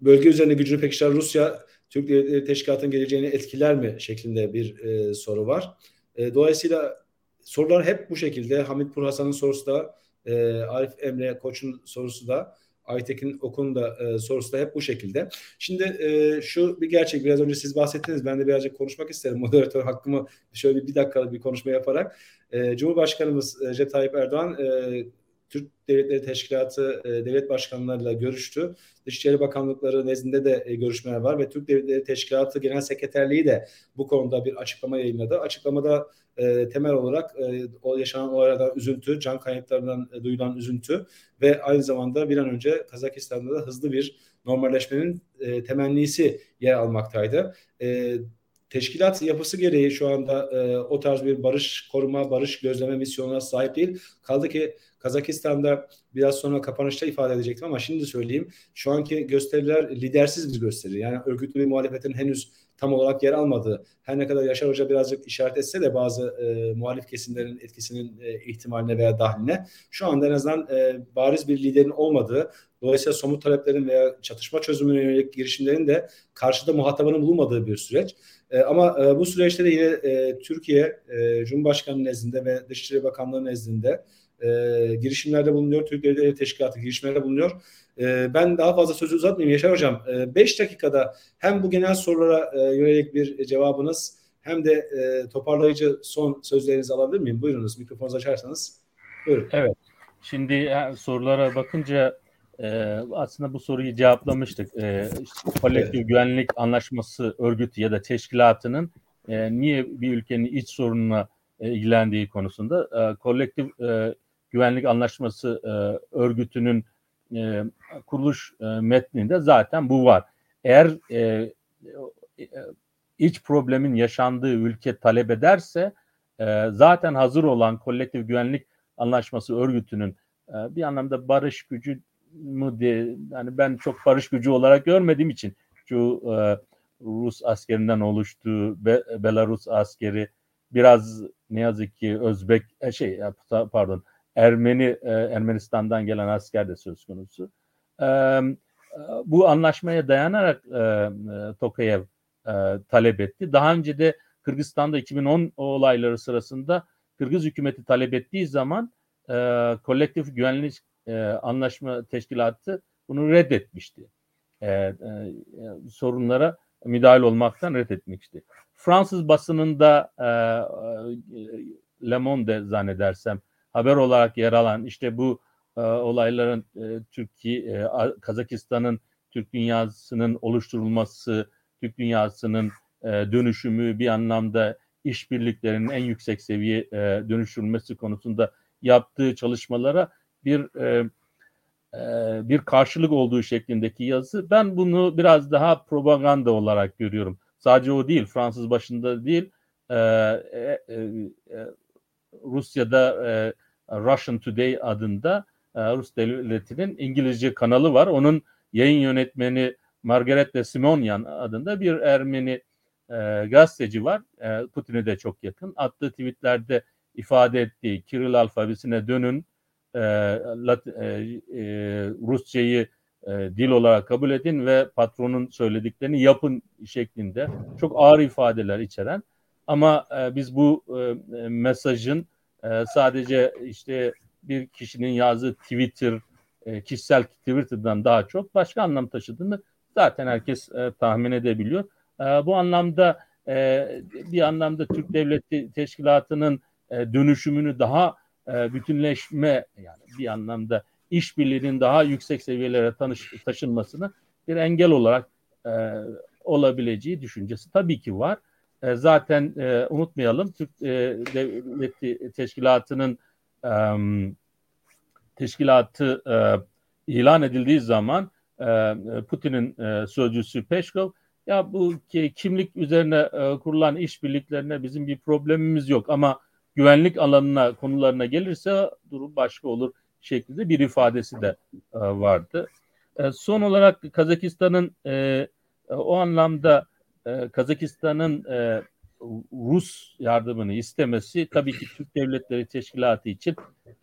bölge üzerinde gücünü pekiştiren Rusya Türk Devletleri Teşkilatı'nın geleceğini etkiler mi şeklinde bir e, soru var. E, dolayısıyla sorular hep bu şekilde. Hamit Purhasan'ın sorusu da, e, Arif Emre Koç'un sorusu da, Aytekin Okun da e, sorusu da hep bu şekilde. Şimdi e, şu bir gerçek biraz önce siz bahsettiniz. Ben de birazcık konuşmak isterim. Moderatör hakkımı şöyle bir dakikalık bir konuşma yaparak. E, Cumhurbaşkanımız Recep Tayyip Erdoğan e, Türk Devletleri Teşkilatı e, devlet başkanlarıyla görüştü. Dışişleri Bakanlıkları nezdinde de e, görüşmeler var ve Türk Devletleri Teşkilatı Genel Sekreterliği de bu konuda bir açıklama yayınladı. Açıklamada e, temel olarak e, o yaşanan olaylardan üzüntü, can kayıplarından e, duyulan üzüntü ve aynı zamanda bir an önce Kazakistan'da da hızlı bir normalleşmenin e, temennisi yer almaktaydı. E, teşkilat yapısı gereği şu anda e, o tarz bir barış koruma, barış gözleme misyonuna sahip değil. Kaldı ki Kazakistan'da biraz sonra kapanışta ifade edecektim ama şimdi söyleyeyim. Şu anki gösteriler lidersiz bir gösteri. Yani örgütlü bir muhalefetin henüz tam olarak yer almadığı. Her ne kadar Yaşar Hoca birazcık işaret etse de bazı e, muhalif kesimlerin etkisinin e, ihtimaline veya dahiline şu anda en azından e, bariz bir liderin olmadığı, dolayısıyla somut taleplerin veya çatışma çözümüne yönelik girişimlerin de karşıda muhatabının bulunmadığı bir süreç. E, ama e, bu süreçte de yine e, Türkiye e, Cumhurbaşkanı nezdinde ve Dışişleri Bakanlığı nezdinde e, girişimlerde bulunuyor. Türk Devletleri Teşkilatı girişimlerde bulunuyor. E, ben daha fazla sözü uzatmayayım Yaşar Hocam. 5 e, dakikada hem bu genel sorulara e, yönelik bir cevabınız hem de e, toparlayıcı son sözlerinizi alabilir miyim? Buyurunuz mikrofonunuzu açarsanız. Buyurun. Evet. Şimdi sorulara bakınca e, aslında bu soruyu cevaplamıştık. E, işte, kolektif evet. güvenlik anlaşması örgütü ya da teşkilatının e, niye bir ülkenin iç sorununa e, ilgilendiği konusunda e, kolektif e, güvenlik anlaşması e, örgütünün e, kuruluş e, metninde zaten bu var. Eğer e, e, iç problemin yaşandığı ülke talep ederse e, zaten hazır olan kolektif güvenlik anlaşması örgütünün e, bir anlamda barış gücü mü diye yani ben çok barış gücü olarak görmediğim için şu e, Rus askerinden oluştuğu Be, Belarus askeri biraz ne yazık ki Özbek e, şey pardon Ermeni e, Ermenistan'dan gelen asker de söz konusu. E, bu anlaşmaya dayanarak Tokayev talep etti. Daha önce de Kırgızistan'da 2010 olayları sırasında Kırgız hükümeti talep ettiği zaman kolektif güvenlik anlaşma teşkilatı bunu reddetmişti. sorunlara müdahil olmaktan reddetmişti. Fransız basınında e, Le Monde zannedersem haber olarak yer alan işte bu e, olayların e, Türkiye, e, Kazakistan'ın Türk dünyasının oluşturulması, Türk dünyasının e, dönüşümü bir anlamda işbirliklerinin en yüksek seviye e, dönüştürülmesi konusunda yaptığı çalışmalara bir e, e, bir karşılık olduğu şeklindeki yazı. Ben bunu biraz daha propaganda olarak görüyorum. Sadece o değil, Fransız başında değil, e, e, e, e Rusya'da e, Russian Today adında e, Rus devletinin İngilizce kanalı var. Onun yayın yönetmeni Margaret de Simonyan adında bir Ermeni e, gazeteci var. E, Putin'e de çok yakın. Attığı tweetlerde ifade ettiği Kiril alfabesine dönün, e, Lat, e, e, Rusçayı e, dil olarak kabul edin ve patronun söylediklerini yapın şeklinde çok ağır ifadeler içeren ama e, biz bu e, mesajın e, sadece işte bir kişinin yazdığı Twitter e, kişisel Twitter'dan daha çok başka anlam taşıdığını zaten herkes e, tahmin edebiliyor. E, bu anlamda e, bir anlamda Türk Devleti Teşkilatı'nın e, dönüşümünü daha e, bütünleşme yani bir anlamda işbirliğinin daha yüksek seviyelere tanış, taşınmasını bir engel olarak e, olabileceği düşüncesi tabii ki var. E, zaten e, unutmayalım Türk e, Devleti Teşkilatı'nın e, teşkilatı e, ilan edildiği zaman e, Putin'in e, sözcüsü Peşkov ya bu kimlik üzerine e, kurulan işbirliklerine bizim bir problemimiz yok ama güvenlik alanına konularına gelirse durum başka olur şeklinde bir ifadesi de e, vardı. E, son olarak Kazakistan'ın e, o anlamda e, Kazakistan'ın e, Rus yardımını istemesi tabii ki Türk Devletleri Teşkilatı için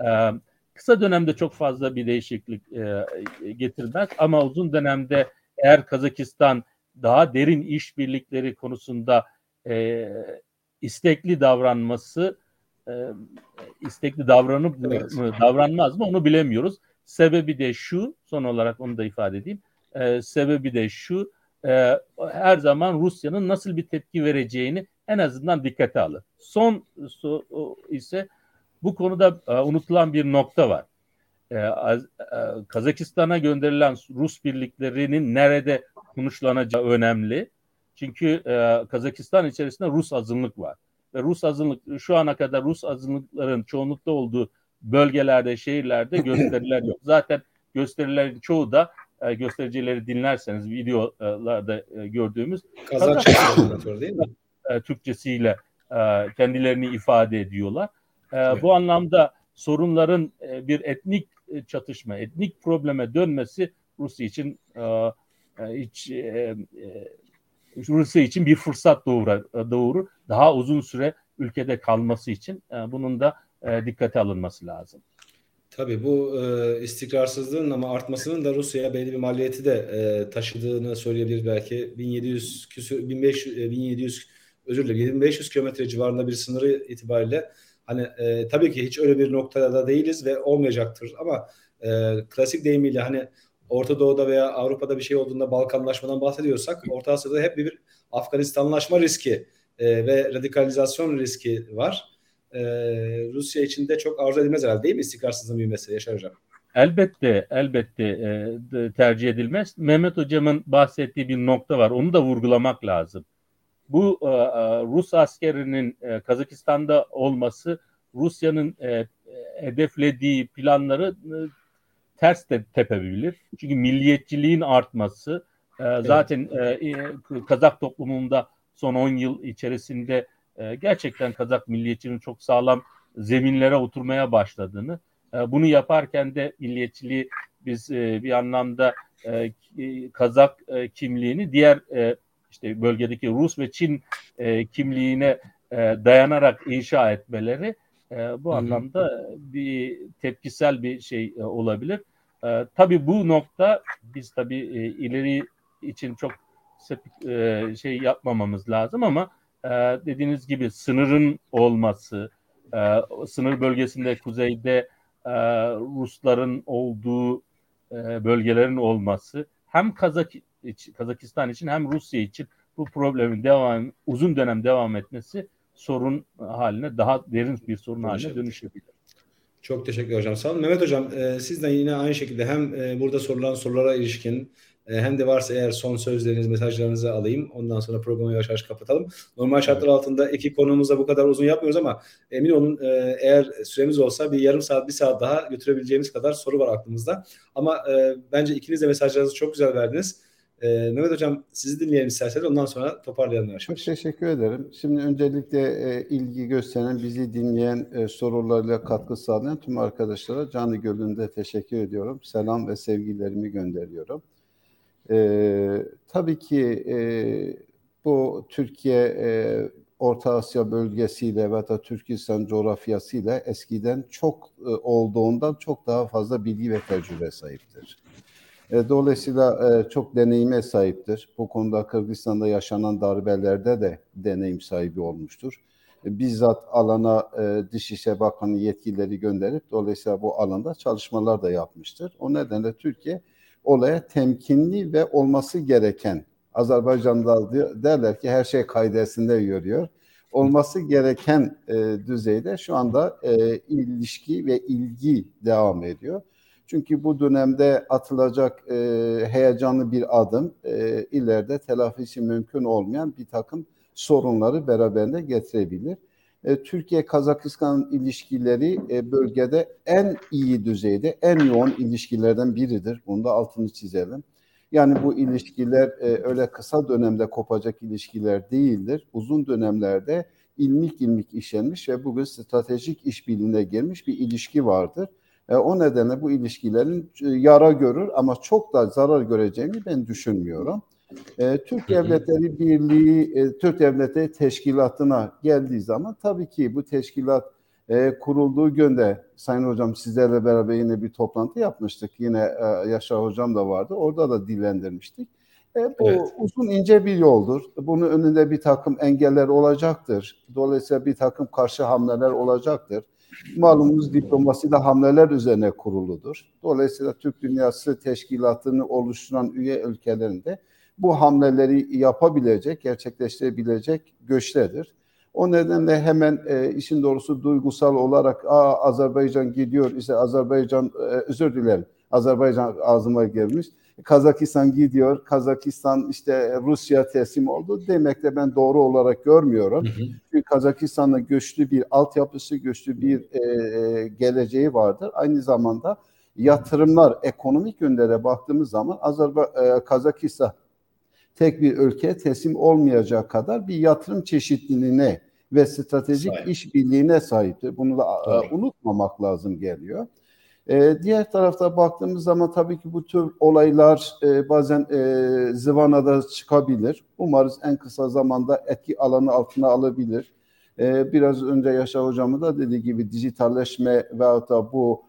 e, kısa dönemde çok fazla bir değişiklik e, getirmez ama uzun dönemde eğer Kazakistan daha derin işbirlikleri konusunda e, istekli davranması e, istekli davranıp evet. mı davranmaz mı onu bilemiyoruz. Sebebi de şu son olarak onu da ifade edeyim. E, sebebi de şu e, her zaman Rusya'nın nasıl bir tepki vereceğini en azından dikkate alır. Son so, ise bu konuda e, unutulan bir nokta var. E, Kazakistan'a gönderilen Rus birliklerinin nerede konuşlanacağı önemli. Çünkü Kazakistan içerisinde Rus azınlık var. Ve Rus azınlık şu ana kadar Rus azınlıkların çoğunlukta olduğu bölgelerde, şehirlerde gösteriler yok. Zaten gösterilerin çoğu da e, göstericileri dinlerseniz videolarda e, gördüğümüz Kazakça değil mi? E, Türkçesiyle e, kendilerini ifade ediyorlar. E, evet. Bu anlamda sorunların e, bir etnik çatışma, etnik probleme dönmesi Rusya için e hiç e, e, Rusya için bir fırsat doğurur, doğurur. Daha uzun süre ülkede kalması için e, bunun da e, dikkate alınması lazım. Tabii bu e, istikrarsızlığın ama artmasının da Rusya'ya belli bir maliyeti de e, taşıdığını söyleyebiliriz belki. 1700 küsür 1500 1700 özür dilerim 1500 kilometre civarında bir sınırı itibariyle hani e, tabii ki hiç öyle bir noktada değiliz ve olmayacaktır ama e, klasik deyimiyle hani Orta Doğu'da veya Avrupa'da bir şey olduğunda Balkanlaşmadan bahsediyorsak Orta Asya'da hep bir Afganistanlaşma riski e, ve radikalizasyon riski var. E, Rusya için de çok arzu edilmez herhalde değil mi istikrarsızlığın büyümesi Yaşar Hocam? Elbette, elbette e, tercih edilmez. Mehmet Hocam'ın bahsettiği bir nokta var. Onu da vurgulamak lazım. Bu e, e Rus askerinin e, Kazakistan'da olması Rusya'nın e, hedeflediği planları e, ters de tepebilir. Çünkü milliyetçiliğin artması e, zaten e, e, Kazak toplumunda son 10 yıl içerisinde e, gerçekten Kazak milliyetçiliğinin çok sağlam zeminlere oturmaya başladığını, e, bunu yaparken de milliyetçiliği biz e, bir anlamda e, Kazak e, kimliğini diğer e, işte bölgedeki Rus ve Çin e, kimliğine e, dayanarak inşa etmeleri e, bu Hı-hı. anlamda bir tepkisel bir şey e, olabilir. E, tabii bu nokta biz tabii e, ileri için çok e, şey yapmamamız lazım ama e, dediğiniz gibi sınırın olması, e, sınır bölgesinde kuzeyde e, Rusların olduğu e, bölgelerin olması hem Kazak Kazakistan için hem Rusya için bu problemin devam uzun dönem devam etmesi sorun haline daha derin bir sorun haline dönüşebilir. Çok teşekkür hocam. Sağ olun. Mehmet hocam e, sizden yine aynı şekilde hem e, burada sorulan sorulara ilişkin hem de varsa eğer son sözleriniz, mesajlarınızı alayım. Ondan sonra programı yavaş yavaş kapatalım. Normal şartlar altında iki konumuzda bu kadar uzun yapmıyoruz ama emin olun e, eğer süremiz olsa bir yarım saat, bir saat daha götürebileceğimiz kadar soru var aklımızda. Ama e, bence ikiniz de mesajlarınızı çok güzel verdiniz. Ee, Mehmet Hocam sizi dinleyelim isterseniz ondan sonra toparlayalım. Yavaş. Çok teşekkür ederim. Şimdi öncelikle e, ilgi gösteren, bizi dinleyen, e, sorularla katkı sağlayan tüm arkadaşlara canı gönlümde teşekkür ediyorum. Selam ve sevgilerimi gönderiyorum. E, tabii ki e, bu Türkiye e, Orta Asya bölgesiyle ve da Türkistan coğrafyasıyla eskiden çok e, olduğundan çok daha fazla bilgi ve tecrübe sahiptir. E, dolayısıyla e, çok deneyime sahiptir. Bu konuda Kırgızistan'da yaşanan darbelerde de deneyim sahibi olmuştur. E, bizzat alana Dışişleri Bakanı yetkilileri gönderip dolayısıyla bu alanda çalışmalar da yapmıştır. O nedenle Türkiye olaya temkinli ve olması gereken Azerbaycan'da derler ki her şey kaidesinde yürüyor. Olması gereken e, düzeyde şu anda e, ilişki ve ilgi devam ediyor. Çünkü bu dönemde atılacak e, heyecanlı bir adım e, ileride telafisi mümkün olmayan bir takım sorunları beraberinde getirebilir. E, Türkiye-Kazakistan ilişkileri e, bölgede en iyi düzeyde, en yoğun ilişkilerden biridir. Bunu da altını çizelim. Yani bu ilişkiler e, öyle kısa dönemde kopacak ilişkiler değildir. Uzun dönemlerde ilmik ilmik işlenmiş ve bugün stratejik işbirliğine gelmiş bir ilişki vardır. O nedenle bu ilişkilerin yara görür ama çok da zarar göreceğini ben düşünmüyorum. E, Türk Devletleri Birliği, e, Türk Devletleri Teşkilatı'na geldiği zaman tabii ki bu teşkilat e, kurulduğu günde Sayın Hocam sizlerle beraber yine bir toplantı yapmıştık. Yine e, Yaşar Hocam da vardı. Orada da dillendirmiştik. E, bu evet. uzun ince bir yoldur. Bunun önünde bir takım engeller olacaktır. Dolayısıyla bir takım karşı hamleler olacaktır. Malumunuz diplomasi de hamleler üzerine kuruludur. Dolayısıyla Türk Dünyası Teşkilatı'nı oluşturan üye ülkelerinde bu hamleleri yapabilecek, gerçekleştirebilecek göçtedir. O nedenle hemen e, işin doğrusu duygusal olarak Aa, Azerbaycan gidiyor, işte Azerbaycan, e, özür dilerim, Azerbaycan ağzıma gelmiş. Kazakistan gidiyor, Kazakistan işte Rusya teslim oldu demek de ben doğru olarak görmüyorum. Hı hı. Çünkü Kazakistan'ın güçlü bir altyapısı, güçlü bir e, e, geleceği vardır. Aynı zamanda yatırımlar, ekonomik yönlere baktığımız zaman Azerbaycan, e, Kazakistan tek bir ülke teslim olmayacak kadar bir yatırım çeşitliliğine ve stratejik Sahip. işbirliğine sahiptir. Bunu da Tabii. unutmamak lazım geliyor. Ee, diğer tarafta baktığımız zaman tabii ki bu tür olaylar e, bazen e, zıvanada çıkabilir. Umarız en kısa zamanda etki alanı altına alabilir. E, biraz önce Yaşar Hocam'ın da dediği gibi dijitalleşme ve da bu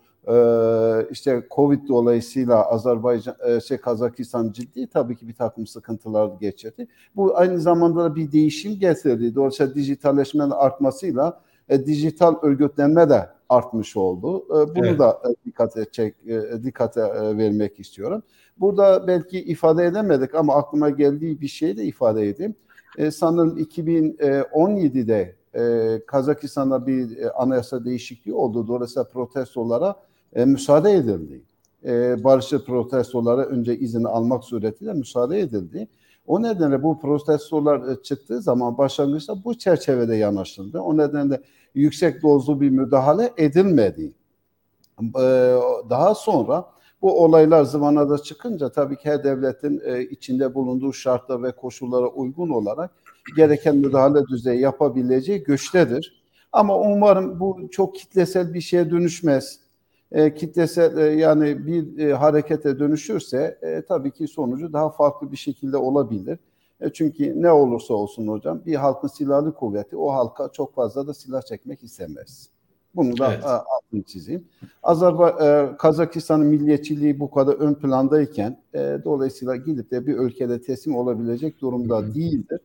işte Covid dolayısıyla Azerbaycan, e, şey Kazakistan ciddi tabii ki bir takım sıkıntılar geçirdi. Bu aynı zamanda da bir değişim getirdi. Dolayısıyla dijitalleşmenin artmasıyla e, dijital örgütlenme de artmış oldu. E, bunu evet. da e, dikkate çek, e, dikkate e, vermek istiyorum. Burada belki ifade edemedik ama aklıma geldiği bir şey de ifade edeyim. E, sanırım 2017'de e, Kazakistan'da bir e, anayasa değişikliği oldu. Dolayısıyla protestolara e, müsaade edildi. E, barışçı protestolara önce izin almak suretiyle müsaade edildi. O nedenle bu protestolar e, çıktığı zaman başlangıçta bu çerçevede yanaşıldı. O nedenle yüksek dozlu bir müdahale edilmedi. E, daha sonra bu olaylar zıvanada çıkınca tabii ki her devletin e, içinde bulunduğu şartlar ve koşullara uygun olarak gereken müdahale düzeyi yapabileceği güçtedir. Ama umarım bu çok kitlesel bir şeye dönüşmez e, kitlesel e, yani bir e, harekete dönüşürse e, tabii ki sonucu daha farklı bir şekilde olabilir. E, çünkü ne olursa olsun hocam bir halkın silahlı kuvveti o halka çok fazla da silah çekmek istemez. Bunu da evet. altını çizeyim. Azerbaycan, e, Kazakistan'ın milliyetçiliği bu kadar ön plandayken e, dolayısıyla gidip de bir ülkede teslim olabilecek durumda Hı-hı. değildir.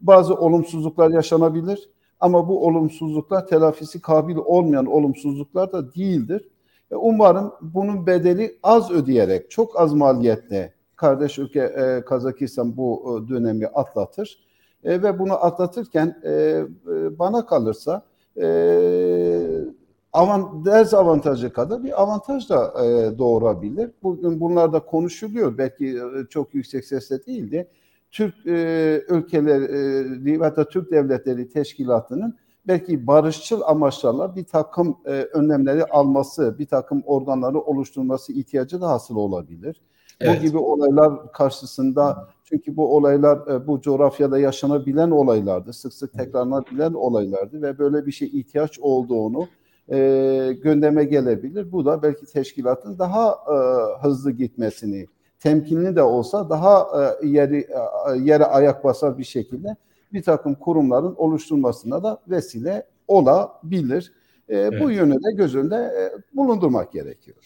Bazı olumsuzluklar yaşanabilir ama bu olumsuzluklar telafisi kabil olmayan olumsuzluklar da değildir. Umarım bunun bedeli az ödeyerek, çok az maliyetle kardeş ülke e, Kazakistan bu e, dönemi atlatır. E, ve bunu atlatırken e, e, bana kalırsa e, avant, dezavantajı kadar bir avantaj da e, doğurabilir. Bugün bunlar da konuşuluyor. Belki e, çok yüksek sesle değildi. Türk e, ülkeleri e, hatta Türk Devletleri Teşkilatı'nın belki barışçıl amaçlarla bir takım e, önlemleri alması, bir takım organları oluşturması ihtiyacı da hasıl olabilir. Evet. Bu gibi olaylar karşısında çünkü bu olaylar e, bu coğrafyada yaşanabilen olaylardı. Sık sık tekrarlanabilen olaylardı ve böyle bir şey ihtiyaç olduğunu e, gündeme gelebilir. Bu da belki teşkilatın daha e, hızlı gitmesini, temkinli de olsa daha e, yeri e, yere ayak basar bir şekilde bir takım kurumların oluşturulmasına da vesile olabilir. E, evet. Bu yönü de göz önünde e, bulundurmak gerekiyor.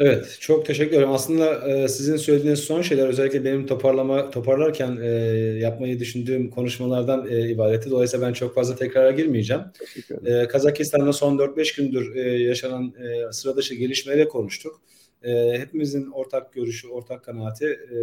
Evet, çok teşekkür ederim. Aslında e, sizin söylediğiniz son şeyler özellikle benim toparlama toparlarken e, yapmayı düşündüğüm konuşmalardan e, ibaretti. Dolayısıyla ben çok fazla tekrara girmeyeceğim. E, Kazakistan'da son 4-5 gündür e, yaşanan e, sıra dışı gelişmeleri konuştuk. E, hepimizin ortak görüşü, ortak kanaati e,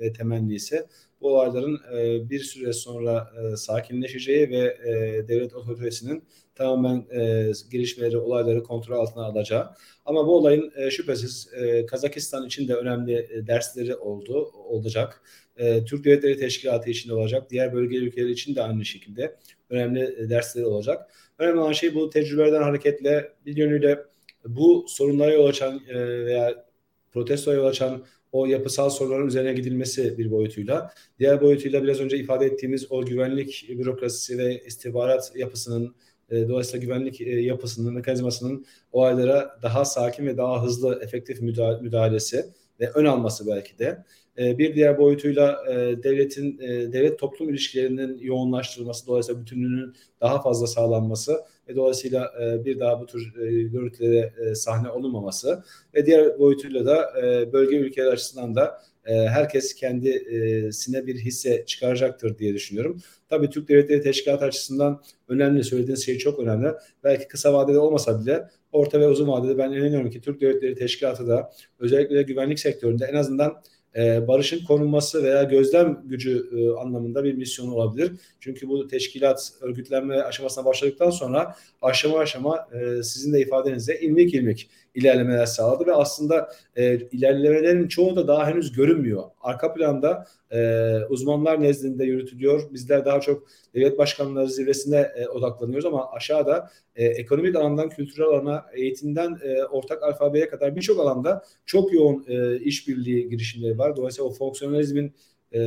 ve temennisi bu olayların e, bir süre sonra e, sakinleşeceği ve e, devlet otoritesinin tamamen e, gelişmeleri, olayları kontrol altına alacağı. Ama bu olayın e, şüphesiz e, Kazakistan için de önemli e, dersleri oldu, olacak. E, Türk Devletleri Teşkilatı için de olacak. Diğer bölge ülkeleri için de aynı şekilde önemli e, dersleri olacak. Önemli olan şey bu tecrübelerden hareketle bir yönüyle bu sorunlara yol açan e, veya protestoya yol açan o yapısal sorunların üzerine gidilmesi bir boyutuyla. Diğer boyutuyla biraz önce ifade ettiğimiz o güvenlik bürokrasisi ve istihbarat yapısının e, dolayısıyla güvenlik e, yapısının, mekanizmasının olaylara daha sakin ve daha hızlı, efektif müdahalesi ve ön alması belki de. E, bir diğer boyutuyla devletin, devlet toplum ilişkilerinin yoğunlaştırılması, dolayısıyla bütünlüğünün daha fazla sağlanması ve dolayısıyla bir daha bu tür görüntülere sahne olunmaması ve diğer boyutuyla da bölge ülkeler açısından da herkes kendisine bir hisse çıkaracaktır diye düşünüyorum. Tabii Türk Devletleri Teşkilatı açısından önemli. Söylediğiniz şey çok önemli. Belki kısa vadede olmasa bile orta ve uzun vadede ben inanıyorum ki Türk Devletleri Teşkilatı da özellikle de güvenlik sektöründe en azından e, barışın korunması veya gözlem gücü e, anlamında bir misyon olabilir. Çünkü bu teşkilat örgütlenme aşamasına başladıktan sonra aşama aşama e, sizin de ifadenizle ilmik ilmik ilerlemeler sağladı ve aslında e, ilerlemelerin çoğu da daha henüz görünmüyor. Arka planda e, uzmanlar nezdinde yürütülüyor. Bizler daha çok devlet başkanları zirvesine e, odaklanıyoruz ama aşağıda e, ekonomik alandan kültürel alana, eğitimden e, ortak alfabeye kadar birçok alanda çok yoğun e, işbirliği girişimleri var. Dolayısıyla o fonksiyonalizmin e,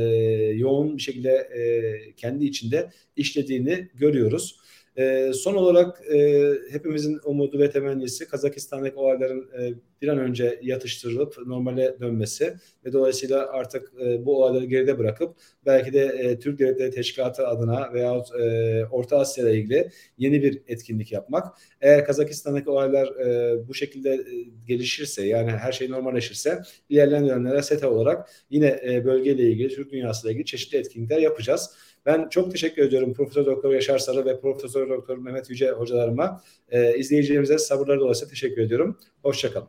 yoğun bir şekilde e, kendi içinde işlediğini görüyoruz. E, son olarak e, hepimizin umudu ve temennisi Kazakistan'daki olayların e, bir an önce yatıştırılıp normale dönmesi ve dolayısıyla artık e, bu olayları geride bırakıp belki de e, Türk Devletleri Teşkilatı adına veyahut e, Orta Asya ile ilgili yeni bir etkinlik yapmak. Eğer Kazakistan'daki olaylar e, bu şekilde e, gelişirse yani her şey normalleşirse ilerleyen dönemlere SETA olarak yine e, bölgeyle ilgili Türk dünyasıyla ilgili çeşitli etkinlikler yapacağız. Ben çok teşekkür ediyorum Profesör Doktor Yaşar Sarı ve Profesör Doktor Mehmet Yüce hocalarıma. E, izleyicilerimize sabırları dolayısıyla teşekkür ediyorum. Hoşçakalın.